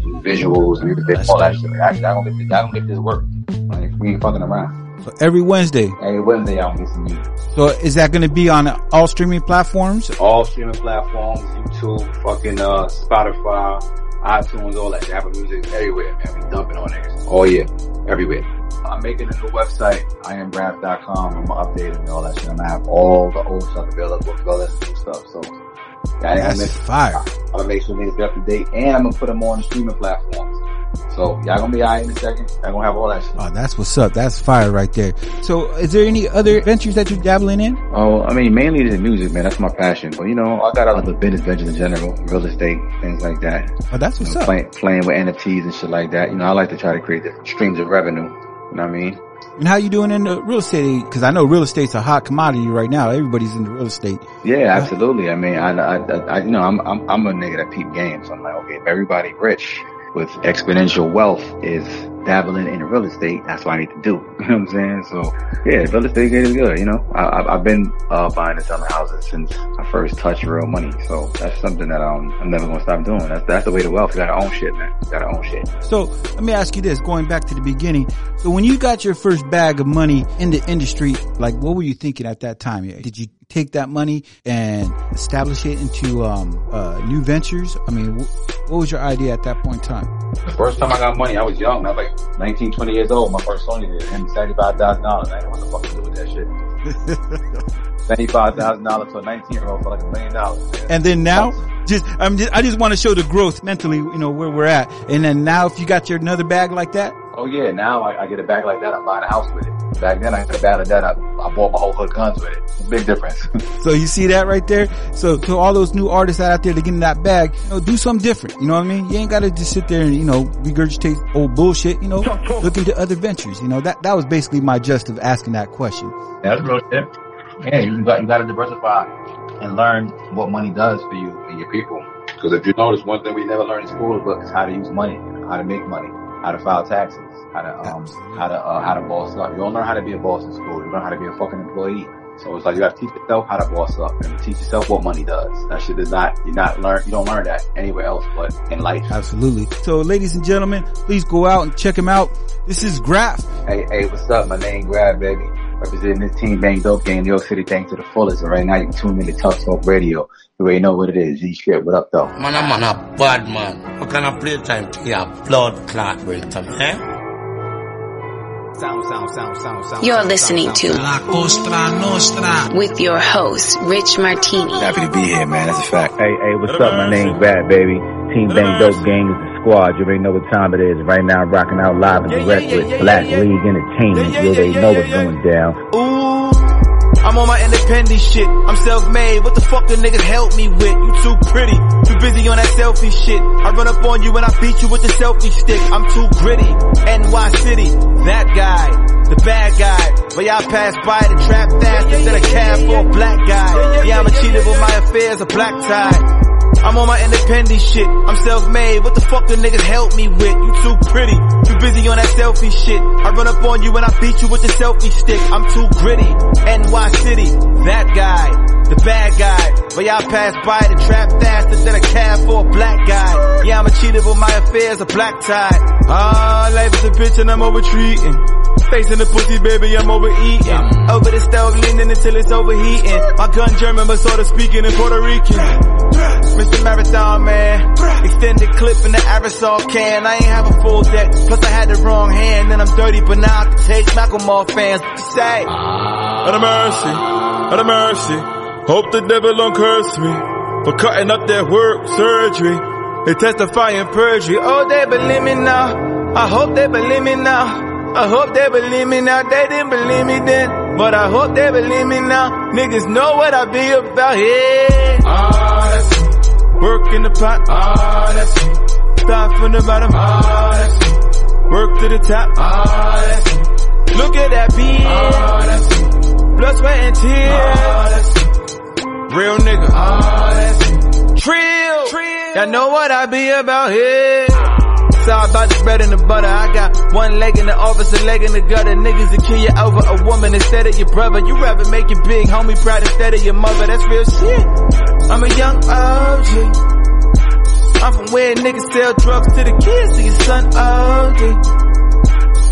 New visuals, music, all that shit. I, I don't get this, I don't get this work. Like, we ain't fucking around. So every Wednesday. Every Wednesday, I'm some. So is that going to be on all streaming platforms? all streaming platforms, YouTube, fucking uh, Spotify, iTunes, all that. Apple Music, everywhere, man. We dumping on it. Oh yeah, everywhere. I'm making a new website, iamrap.com. I'm updating and all that shit. I'm gonna have all the old stuff available as well as new stuff. So, yeah, I ain't gonna That's fire. I'm gonna make sure niggas be up to date, and I'm gonna put them on the streaming platforms. So y'all gonna be alright in a second. Y'all gonna have all that shit. Oh, that's what's up. That's fire right there. So is there any other ventures that you're dabbling in? Oh, I mean, mainly the music, man. That's my passion. But you know, I got other business ventures in general, real estate, things like that. Oh, that's what's You know, up. Playing, playing with NFTs and shit like that. You know, I like to try to create different streams of revenue. Know what I mean? And how you doing in the real estate? Because I know real estate's a hot commodity right now. Everybody's in the real estate. Yeah, absolutely. I mean, I, I, I, I you know, I'm, I'm, I'm a nigga that peep games. I'm like, okay, if everybody rich with exponential wealth is dabbling in real estate, that's what I need to do. You know what I'm saying? So yeah, real estate is good. You know, I, I've, I've been uh, buying and selling houses since I first touched real money. So that's something that um, I'm never gonna stop doing. That's that's the way to wealth. You gotta own shit, man. You gotta own shit. So let me ask you this, going back to the beginning. So when you got your first bag of money in the industry, like what were you thinking at that time? Did you take that money and establish it into um, uh, new ventures? I mean, wh- what was your idea at that point in time? The first time I got money, I was young. I was like 19, 20 years old. My first Sony did and seventy-five thousand dollars. I didn't want to the fuck do with that shit. Seventy-five thousand dollars to a nineteen-year-old for like a million dollars. man. And then now, just I'm just I just want to show the growth mentally, you know, where we're at. And then now, if you got your another bag like that, Oh yeah, now I, I get a bag like that. I buy a house with it. Back then, I had a bag that. I, I bought my whole hood guns with it. Big difference. so you see that right there. So to all those new artists out there to get in that bag, you know, do something different. You know what I mean? You ain't got to just sit there and you know regurgitate old bullshit. You know, look into other ventures. You know that that was basically my gist of asking that question. That's real shit. Yeah, you got you got to diversify and learn what money does for you and your people. Because if you notice, one thing we never learn in school is how to use money, how to make money, how to file taxes, how to um how to uh, how to boss up. You don't learn how to be a boss in school. You learn how to be a fucking employee. So it's like you got to teach yourself how to boss up and teach yourself what money does. That shit is not you not learn you don't learn that anywhere else but in life. Absolutely. So ladies and gentlemen, please go out and check him out. This is Grafh. Hey, hey, what's up? My name Grafh, baby. Representing this team Bang Dope Gang, New York City, thanks to the fullest. And right now you can tune in to Tuff Talk Radio. You already know what it is. Z shit. What up though? Man, I'm on a bad man. What kind of play time to your blood clot brain time, eh? You're listening to La Costa Nostra. with your host, Rich Martini. Happy to be here, man. That's a fact. Hey, hey, what's up? My name's Bad baby. Team Bang Dope Gang is the squad. You already know what time it is. Right now, rocking out live and direct with Black League Entertainment. You already know what's going down. Ooh, I'm on my independent shit. I'm self-made. What the fuck the niggas help me with? You too pretty. Too busy on that selfie shit. I run up on you and I beat you with the selfie stick. I'm too gritty. NY City. That guy. The bad guy. But y'all pass by the trap fast instead of cab for a black guy. Yeah, I'm a cheater with my affairs, a black tie. I'm on my independent shit. I'm self-made. What the fuck the niggas help me with? You too pretty. Too busy on that selfie shit. I run up on you and I beat you with the selfie stick. I'm too gritty. NY City. That guy. The bad guy. But y'all pass by the trap fast instead a cab for a black guy. Yeah, I'm a cheater with my affairs, a black tie. Ah, life is a bitch and I'm over treating. Facing the pussy, baby, I'm overeating. Over the stove, leaning until it's overheating. My gun German, but sort of speaking in Puerto Rican. Mr. Marathon Man, extended clip in the aerosol can. I ain't have a full deck, plus I had the wrong hand. And I'm dirty, but now I can take Macklemore fans. What you say? Out of mercy, out of mercy. Hope the devil don't curse me for cutting up that work surgery. They testifying perjury. Oh, they believe me now. I hope they believe me now. I hope they believe me now. They didn't believe me then, but I hope they believe me now. Niggas know what I be about here. Ah, Ah. Work in the pot. Ah, that's me. Start from the bottom. Ah, that's me. Work to the top. Ah, that's me. Look at that beat. Ah, that's me. Blood, sweat, and tears. Ah, that's me. Real nigga. Ah, that's me. Trill. Trill. Y'all know what I be about here. All about the bread and the butter. I got one leg in the office, a leg in the gutter. Niggas that kill you over a woman instead of your brother. You rather make your big homie proud instead of your mother. That's real shit. I'm a young OG. I'm from where niggas sell drugs to the kids, so your son.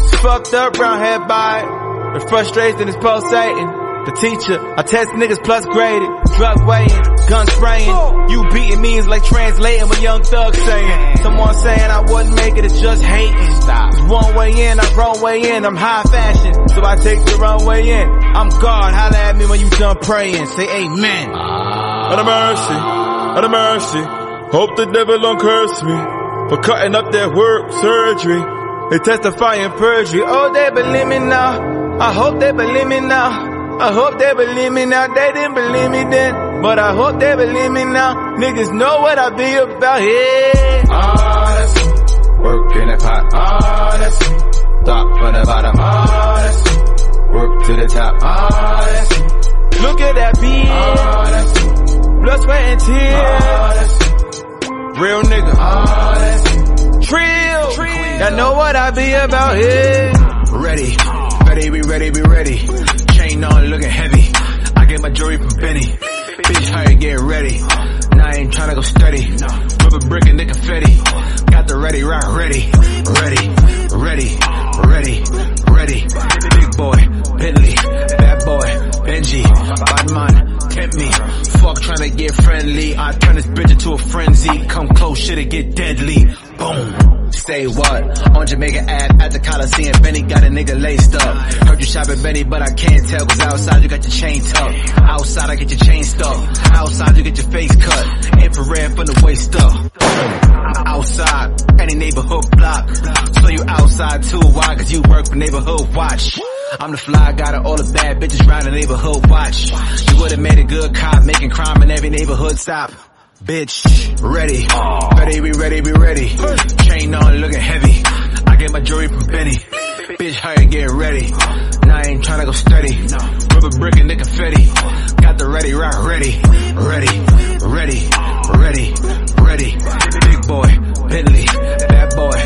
It's fucked up, brown head by it. The frustration is pulsating. The teacher, I test niggas plus graded. Drug weighing, gun spraying. You beating me is like translating what young thug saying. Someone saying I wouldn't make it, it's just hating. It's one way in, I'm wrong way in. I'm high fashion, so I take the wrong way in. I'm God, holla at me when you done praying. Say amen. Ah. Out of mercy, out of mercy. Hope the devil don't curse me for cutting up their work surgery. They testifying perjury. Oh, they believe me now. I hope they believe me now. I hope they believe me now. They didn't believe me then, but I hope they believe me now. Niggas know what I be about here. Ah, that's. Work in the pot. Ah, that's. Start from the bottom. Ah, Work to the top. Ah, Look at that bitch. Blood, sweat, and tears. Ah, Real nigga. Ah, Trill. Y'all know what I be about here. Ready, ready, be ready, be ready. Chain on, looking heavy. I get my jewelry from Benny. Bitch, how you get ready? Now I ain't tryna go steady. Rub a brick and the confetti. Got the ready, rock ready. Ready, ready, ready, ready. Big boy, Bentley, boy, Benji. Bad man, tempt me. Fuck tryna get friendly. I turn this bitch into a frenzy. Come close, shit'll get deadly. Boom. Say what? On Jamaica Ave at the Coliseum, Benny got a nigga laced up. Heard you shopping Benny, but I can't tell, cause outside you got your chain tucked. Outside I get your chain stuck. Outside you get your face cut. Infrared from the waist up. Outside, any neighborhood block. So you outside too, why? Cause you work for neighborhood watch. I'm the fly guy to all the bad bitches round the neighborhood watch. You would've made a good cop making crime in every neighborhood stop. Bitch, ready, ready, be ready, be ready. Chain on, looking heavy. I get my jewelry from Benny. Bitch, how you get ready? Now I ain't tryna go steady. Rub a brick and the confetti. Got the ready, rock ready. Ready, ready, ready, ready. Big boy, Bentley, bad boy,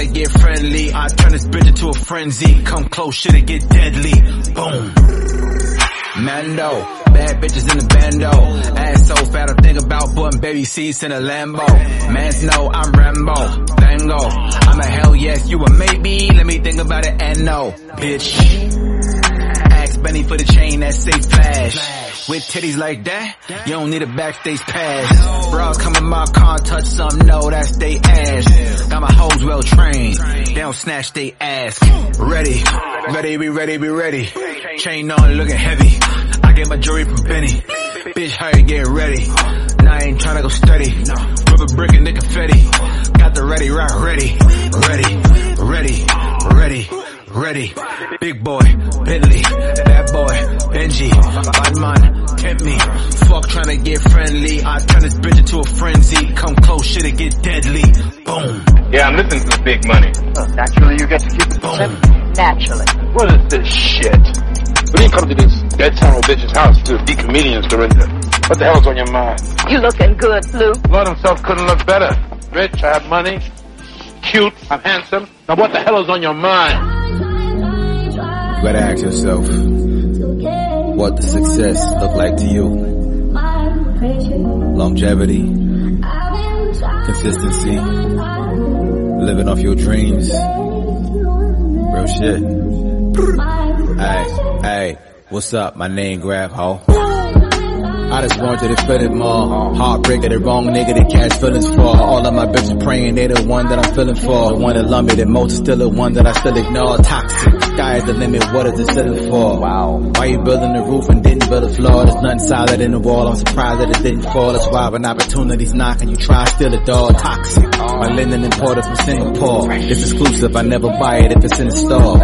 Tryna get friendly. I turn this bitch into a frenzy. Come close, shit'll get deadly. Boom. Mando, bad bitches in the bando. Ass so fat, I think about putting baby seats in a Lambo. Mans know I'm Rambo, Bango. I'm a hell yes, you a maybe. Let me think about it and no, bitch. Benny for the chain that say flash. With titties like that, you don't need a backstage pass. Bro, come in my car touch something, no, that's they ass. Got my hoes well trained, they don't snatch they ass. Ready, ready, be ready, be ready. Chain on, looking heavy. I get my jewelry from Benny. Bitch, how you get ready? Now I ain't tryna go steady. Rub a brick and the confetti. Got the ready, rock ready. Ready, ready, ready, ready. Big boy, Bentley, bad boy, Benji. Bad man, tempt me. Fuck tryna get friendly. I turn this bitch into a frenzy. Come close, shit'll get deadly. Boom. Yeah, I'm listening to the big money. naturally, you get to keep it simple. Naturally. What is this shit? We didn't come to this dead town bitch's house to be comedians, Dorinda. What the hell's on your mind? You looking good, Blue. Lord himself couldn't look better. Rich, I have money, cute, I'm handsome. Now what the hell is on your mind? You gotta ask yourself, what does success look like to you? Longevity, consistency, living off your dreams. Real shit. Hey, hey, what's up? My name Grafh Ho. I just wanted to feel it more. Heartbreaker, the wrong nigga that catch feelings for. All of my bitches praying they the one that I'm feeling for. The one that love me the most, is still the one that I still ignore. Toxic, sky is the limit, what is it ceiling for? Wow. Why you building the roof and didn't build the floor? There's nothing solid in the wall, I'm surprised that it didn't fall. That's why when opportunities knock and you try still the door. Toxic, my linen imported from Singapore. It's exclusive, I never buy it if it's in the store.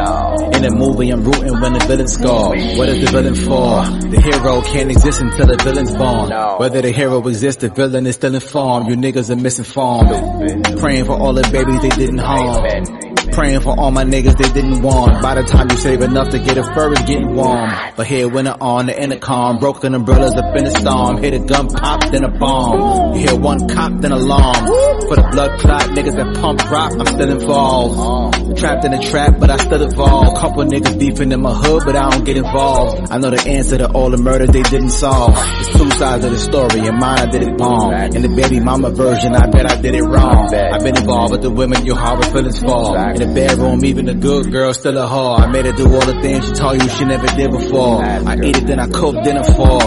In a movie, I'm rooting when the villain score. What is the villain for? The hero can't exist until the born. Whether the hero exists, the villain is still informed. You niggas are misinformed. Praying for all the babies they didn't harm. Praying for all my niggas they didn't want. By the time you save enough to get a fur, it's getting warm. But here it on the intercom, broken umbrellas up in the storm. Hit a gun pop, then a bomb. You hear one cop, then alarm. For the blood clot niggas that pump rock, I'm still involved. Trapped in a trap, but I still evolve. Couple niggas beefing in my hood, but I don't get involved. I know the answer to all the murders they didn't solve. It's two sides of the story, and mine I did it bomb. In the baby mama version, I bet I did it wrong. I've been involved with the women your harbor feelings for. In the bedroom, even the good girl still a whore. I made her do all the things she told you she never did before. I ate it, then I cooked dinner for.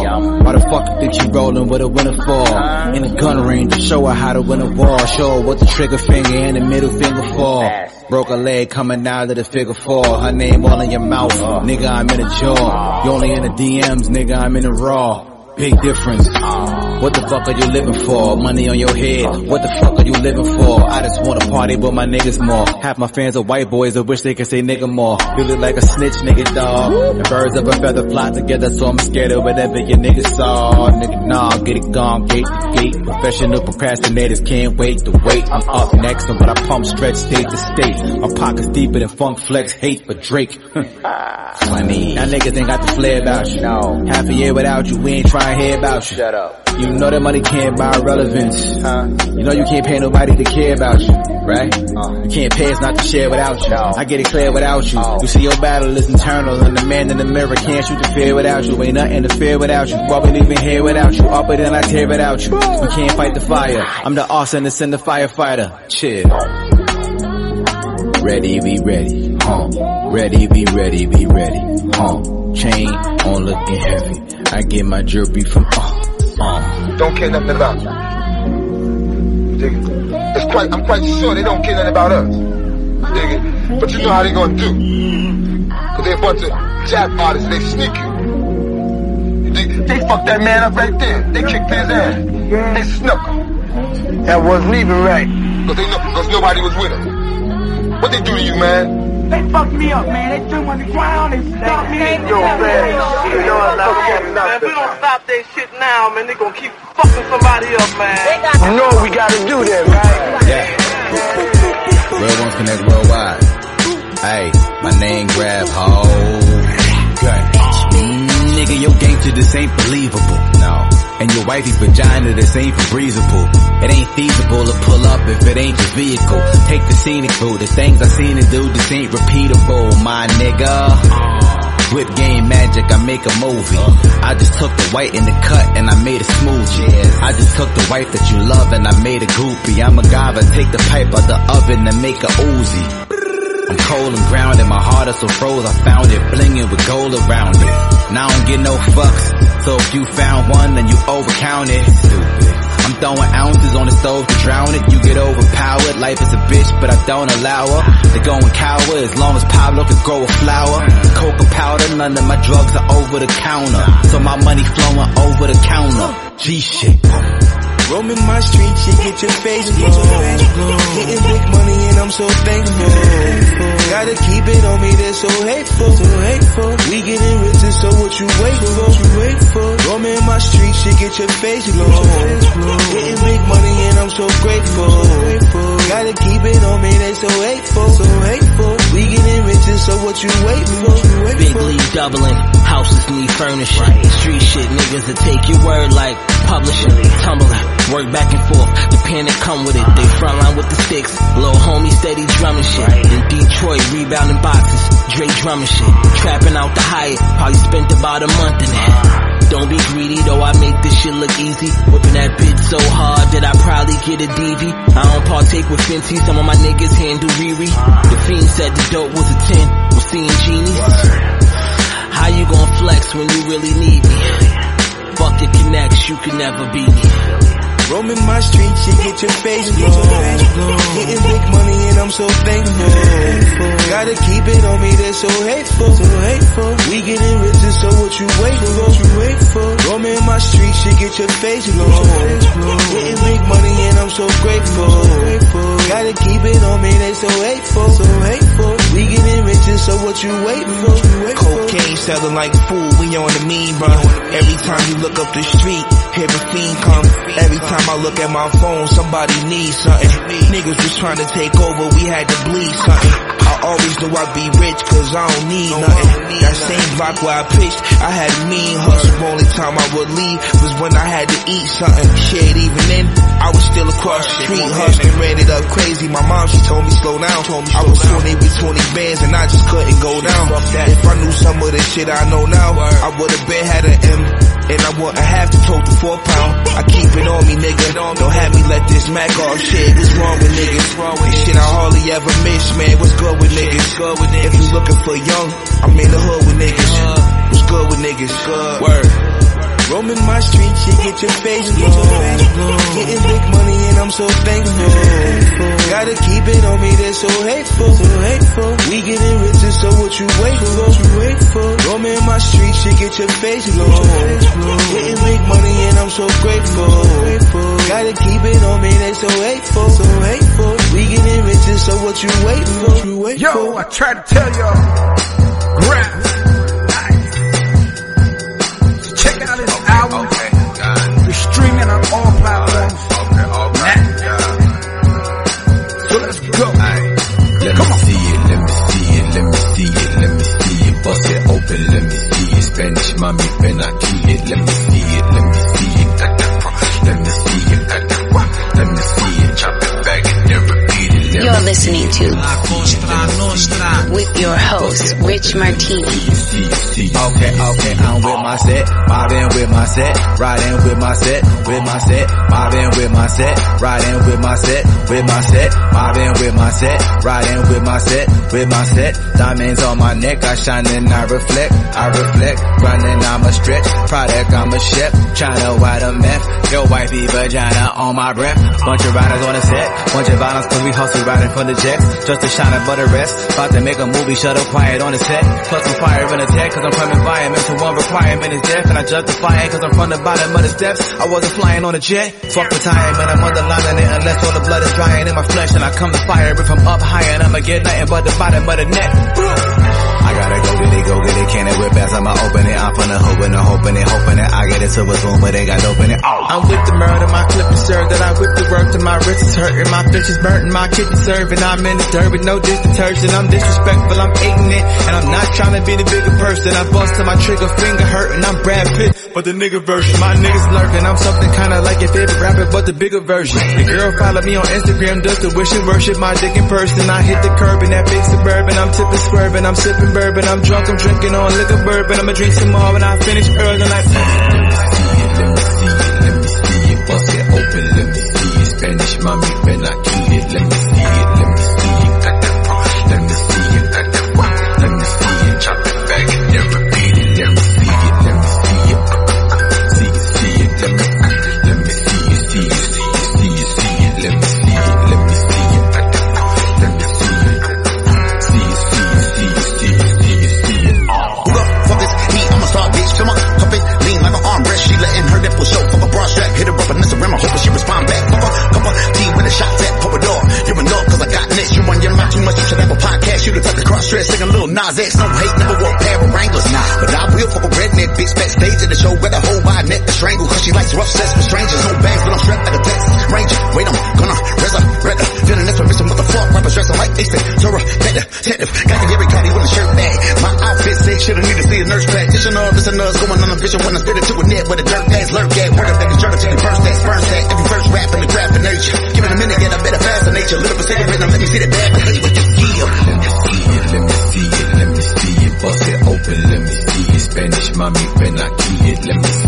Why the fuck you think she rolling with a winner fall? In a gun range show her how to win a war. Show her what the trigger finger and the middle finger for. Broke a leg coming out of the figure four. Her name all in your mouth. Nigga, I'm in the jaw. You only in the DMs, nigga, I'm in the raw. Big difference. What the fuck are you living for? Money on your head. What the fuck are you living for? I just wanna party with my niggas more. Half my fans are white boys. I wish they could say nigga more. You look like a snitch, nigga dog. And birds of a feather fly together, so I'm scared of whatever your niggas saw. Nigga, nah, get it gone, gate to gate. Professional procrastinators can't wait to wait. I'm up next, and what I pump stretch state to state. My pockets deeper than funk flex, hate for Drake. Funny. Now niggas ain't got the flair about you. No. Half a year without you, we ain't trying to hear about you. Shut up. You know that money can't buy relevance. Huh? You know you can't pay nobody to care about you, right? Uh. You can't pay us not to share without you. I get it clear without you. Oh. You see your battle is internal, and the man in the mirror can't shoot the fear without you. Ain't nothing to fear without you. Why we leaving here without you? Up it and I tear without you. We can't fight the fire. I'm the arsonist and the firefighter. Chill. Ready, be ready, huh? Ready, be ready, be ready, huh? Chain on looking heavy. I get my jewelry from uh, uh. Don't care nothing about you. Dig it? It's quite, I'm quite sure they don't care nothing about us. Dig it? But you know how they gonna do. Cause they a bunch of jab artists, they sneak you. You dig? They fucked that man up right there. They kicked his ass. They snuck him. That wasn't even right. Cause they know, cause nobody was with him. What they do to you, man? They fucked me up, man. They threw me on the ground. They stopped me. Yo, man. You know I'm not fucking Man, if we don't stop that shit now, man, they gonna keep fucking somebody up, man. You know what we gotta do then, right? Yeah. Real ones connect worldwide. Hey, my name Grafh ho. Mm, nigga, your gangster this ain't believable. No. And your wifey vagina this ain't breathable. It ain't feasible to pull up if it ain't your vehicle. Take the scenic route. The things I seen to do this ain't repeatable, my nigga. Whip game magic, I make a movie. I just took the white in the cut and I made a smoothie. I just took the wife that you love and I made a groupie. I'm a gava, take the pipe out the oven and make a Uzi. I'm cold and grounded, my heart is so froze, I found it blinging with gold around it. Now I don't get no fucks, so if you found one, then you overcount it. Stupid. I'm throwing ounces on the stove to drown it. You get overpowered, life is a bitch, but I don't allow her to go and cower as long as Pablo can grow a flower. Coca powder, none of my drugs are over the counter, so my money flowing over the counter. G shit. Roaming my streets, you get your face blown. Getting big money and I'm so thankful. Gotta keep it on me, they're so hateful. So hateful. We getting rich and so what you wait for? What you wait for? Roaming my streets, you get your face blown. Getting big money and I'm so grateful. Gotta keep it on me, they so hateful. So hateful. We getting rich and so what you wait for? Big league doubling, houses need furnishing. Street shit niggas that take your word like publishing, tumbling, work back and forth. The panic come with it. They frontline with the sticks, little homie steady drumming shit. In Detroit, rebounding boxes, Dre drumming shit. Trapping out the Hyatt, probably spent about a month in it. Don't be greedy though, I make this shit look easy. Whipping that bitch so hard that I probably get a DV. I don't partake with Fenty, some of my niggas handle Riri. The fiend said the dope was a 10, was seeing genies. How you gon' flex when you really need me? Fuck your connects, you can never beat me. Roaming my streets, you get your face blown. Getting big money and I'm so thankful. Gotta keep it on me, they're so hateful. So hateful. We getting rich so what you wait for? What you wait for? Roaming my streets, you get your face blown. Getting big money and I'm so grateful. Gotta keep it on me, they so hateful. So hateful. We getting rich and so what you wait for? Cocaine selling like food, we on the mean run. Every time you look up the street, hear a fiend come. Every time I look at my phone, somebody needs something. Niggas was trying to take over, we had to bleed something. I always knew I'd be rich, cause I don't need nothing. That same block where I pitched, I had a mean hustle. Only time I would leave was when I had to eat something. Shit, even then, I was still across the street hustling, ran it up crazy. My mom, she told me slow down. I was 20 with 20 bands and I just couldn't go down. If I knew some of the shit I know now, I would've been had an M. And I wouldn't have to tote the four pound. I keep it on me, nigga. Don't have me let this Mac off shit. What's wrong with niggas? This shit I hardly ever miss, man. What's good with niggas? If you looking for young, I'm in the hood with niggas. What's good with niggas? Word. Roaming my streets, you get your face blown. Getting big money and I'm so thankful. Gotta keep it on me, they're so hateful. So hateful. We getting rich and so what you wait for. What you wait for. In my street, shit get your face glow. Getting big money and I'm so grateful. Gotta keep it on me, they so hateful. So hateful. We getting riches, so what you wait for? You Yo? I try to tell y'all. Rap. Spanish mommy, ven aquí it. Let me listening to with your host, Rich Martini. Okay, okay, I'm with my set, mobbing with my set, riding with my set, with my set, mobbing with my set, riding with my set, with my set, mobbing with my set, riding with my set, with my set, diamonds on my neck, I shine and I reflect, I reflect, running I'm a stretch, product I'm a chef, China white a meth, your wifey vagina on my breath, bunch of riders on the set, bunch of violence cause we hustle riding from the jets, just to shine above the rest, about to make a movie, shut up quiet on the set, plus some fire in tech cause I'm from environment, so one requirement is death, and I justify it cause I'm from the bottom of the steps, I wasn't flying on a jet, fuck retirement, I'm underlining it unless all the blood is drying in my flesh, and I come to fire if I'm up high and I'ma get nothing but the bottom of the net. Gotta go get it, go get it, can it whip ass, I'ma open it, I'm finna hoping it, hoping it, hoping it, I get it to a zoom, but they got open it, oh. I'm with the murder, my clip is served, that I whip the work to my wrist is hurting, my fish is burnt, my kitchen serving, I'm in the dirt with no dish detergent, I'm disrespectful, I'm eating it, and I'm not trying to be the bigger person, I bust to my trigger finger hurting, I'm Brad Pitt, but the nigga version, my niggas lurking, I'm something kinda like your favorite rapper, but the bigger version. The girl follow me on Instagram, does the wish and worship my dick in person, I hit the curb in that big suburban, I'm tipping swerving, I'm sipping bourbon, I'm drunk, I'm drinking on liquor bourbon, I'ma drink some more when I finish early, like. Spanish mommy, ven aquí it. Let me see it, let me a. The to cross dress, singing little Nas X. No hate, never wore pair of Wranglers. Nah, but I will fuck a redneck bitch backstage at the show where the whole wide neck to strangle. Cause she likes rough sex with strangers. No bags, but I'm strapped like a Texas Ranger. Wait, I'm gonna resurrect her. Feeling this with Mr. Motherfucker. Rappers dressing like Ace Ventura. Detective, got the Gary Cuddy with a shirt bag. My outfit sick, should've need to see a nurse practitioner. Listen to us going on a vision when I spit into a net with a dirt ass lurk at. Word of that trying to take a burst that, burn that. Every verse rap in the graph of nature. Give it a minute, get a better fascinate you. Little bit cigarette, now let me see the bad Spanish mommy, ven aquí it. Let me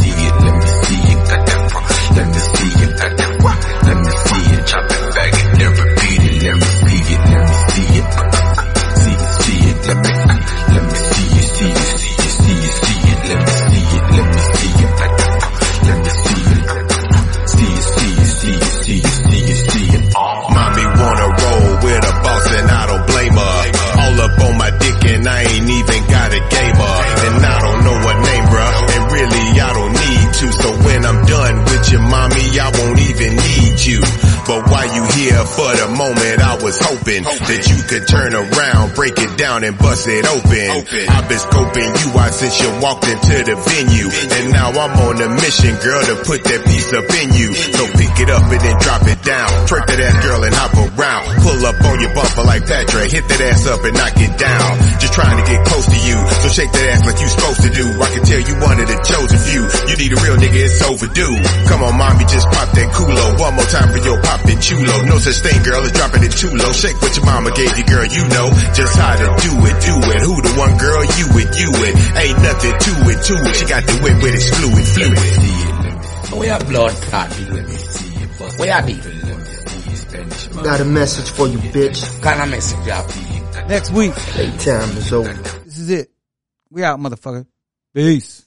turn around, break it down and bust it open. I've been scoping you out since you walked into the venue. And now I'm on a mission, girl, to put that piece up in you. So pick it up and then drop it down. Twerk that ass girl and hop around. Pull up on your bumper like Patrick. Hit that ass up and knock it down. Just trying to get close to you. So shake that ass like you supposed to do. I can tell you one of the chosen few. You need a real nigga, it's overdue. Come on, mommy, just pop that culo. One more time for your poppin' chulo. No such thing, girl, as dropping it too low. Shake what your mama gave you, girl, you know just how to do it, do it. Who the one girl, you it, you it. Ain't nothing to it, to it. She got the whip with it, fluid, fluid. Where your blood clot be? Where I be? Got a message for you, bitch. Got a message, y'all. Next week. Playtime is over. This is it. We out, motherfucker. Peace.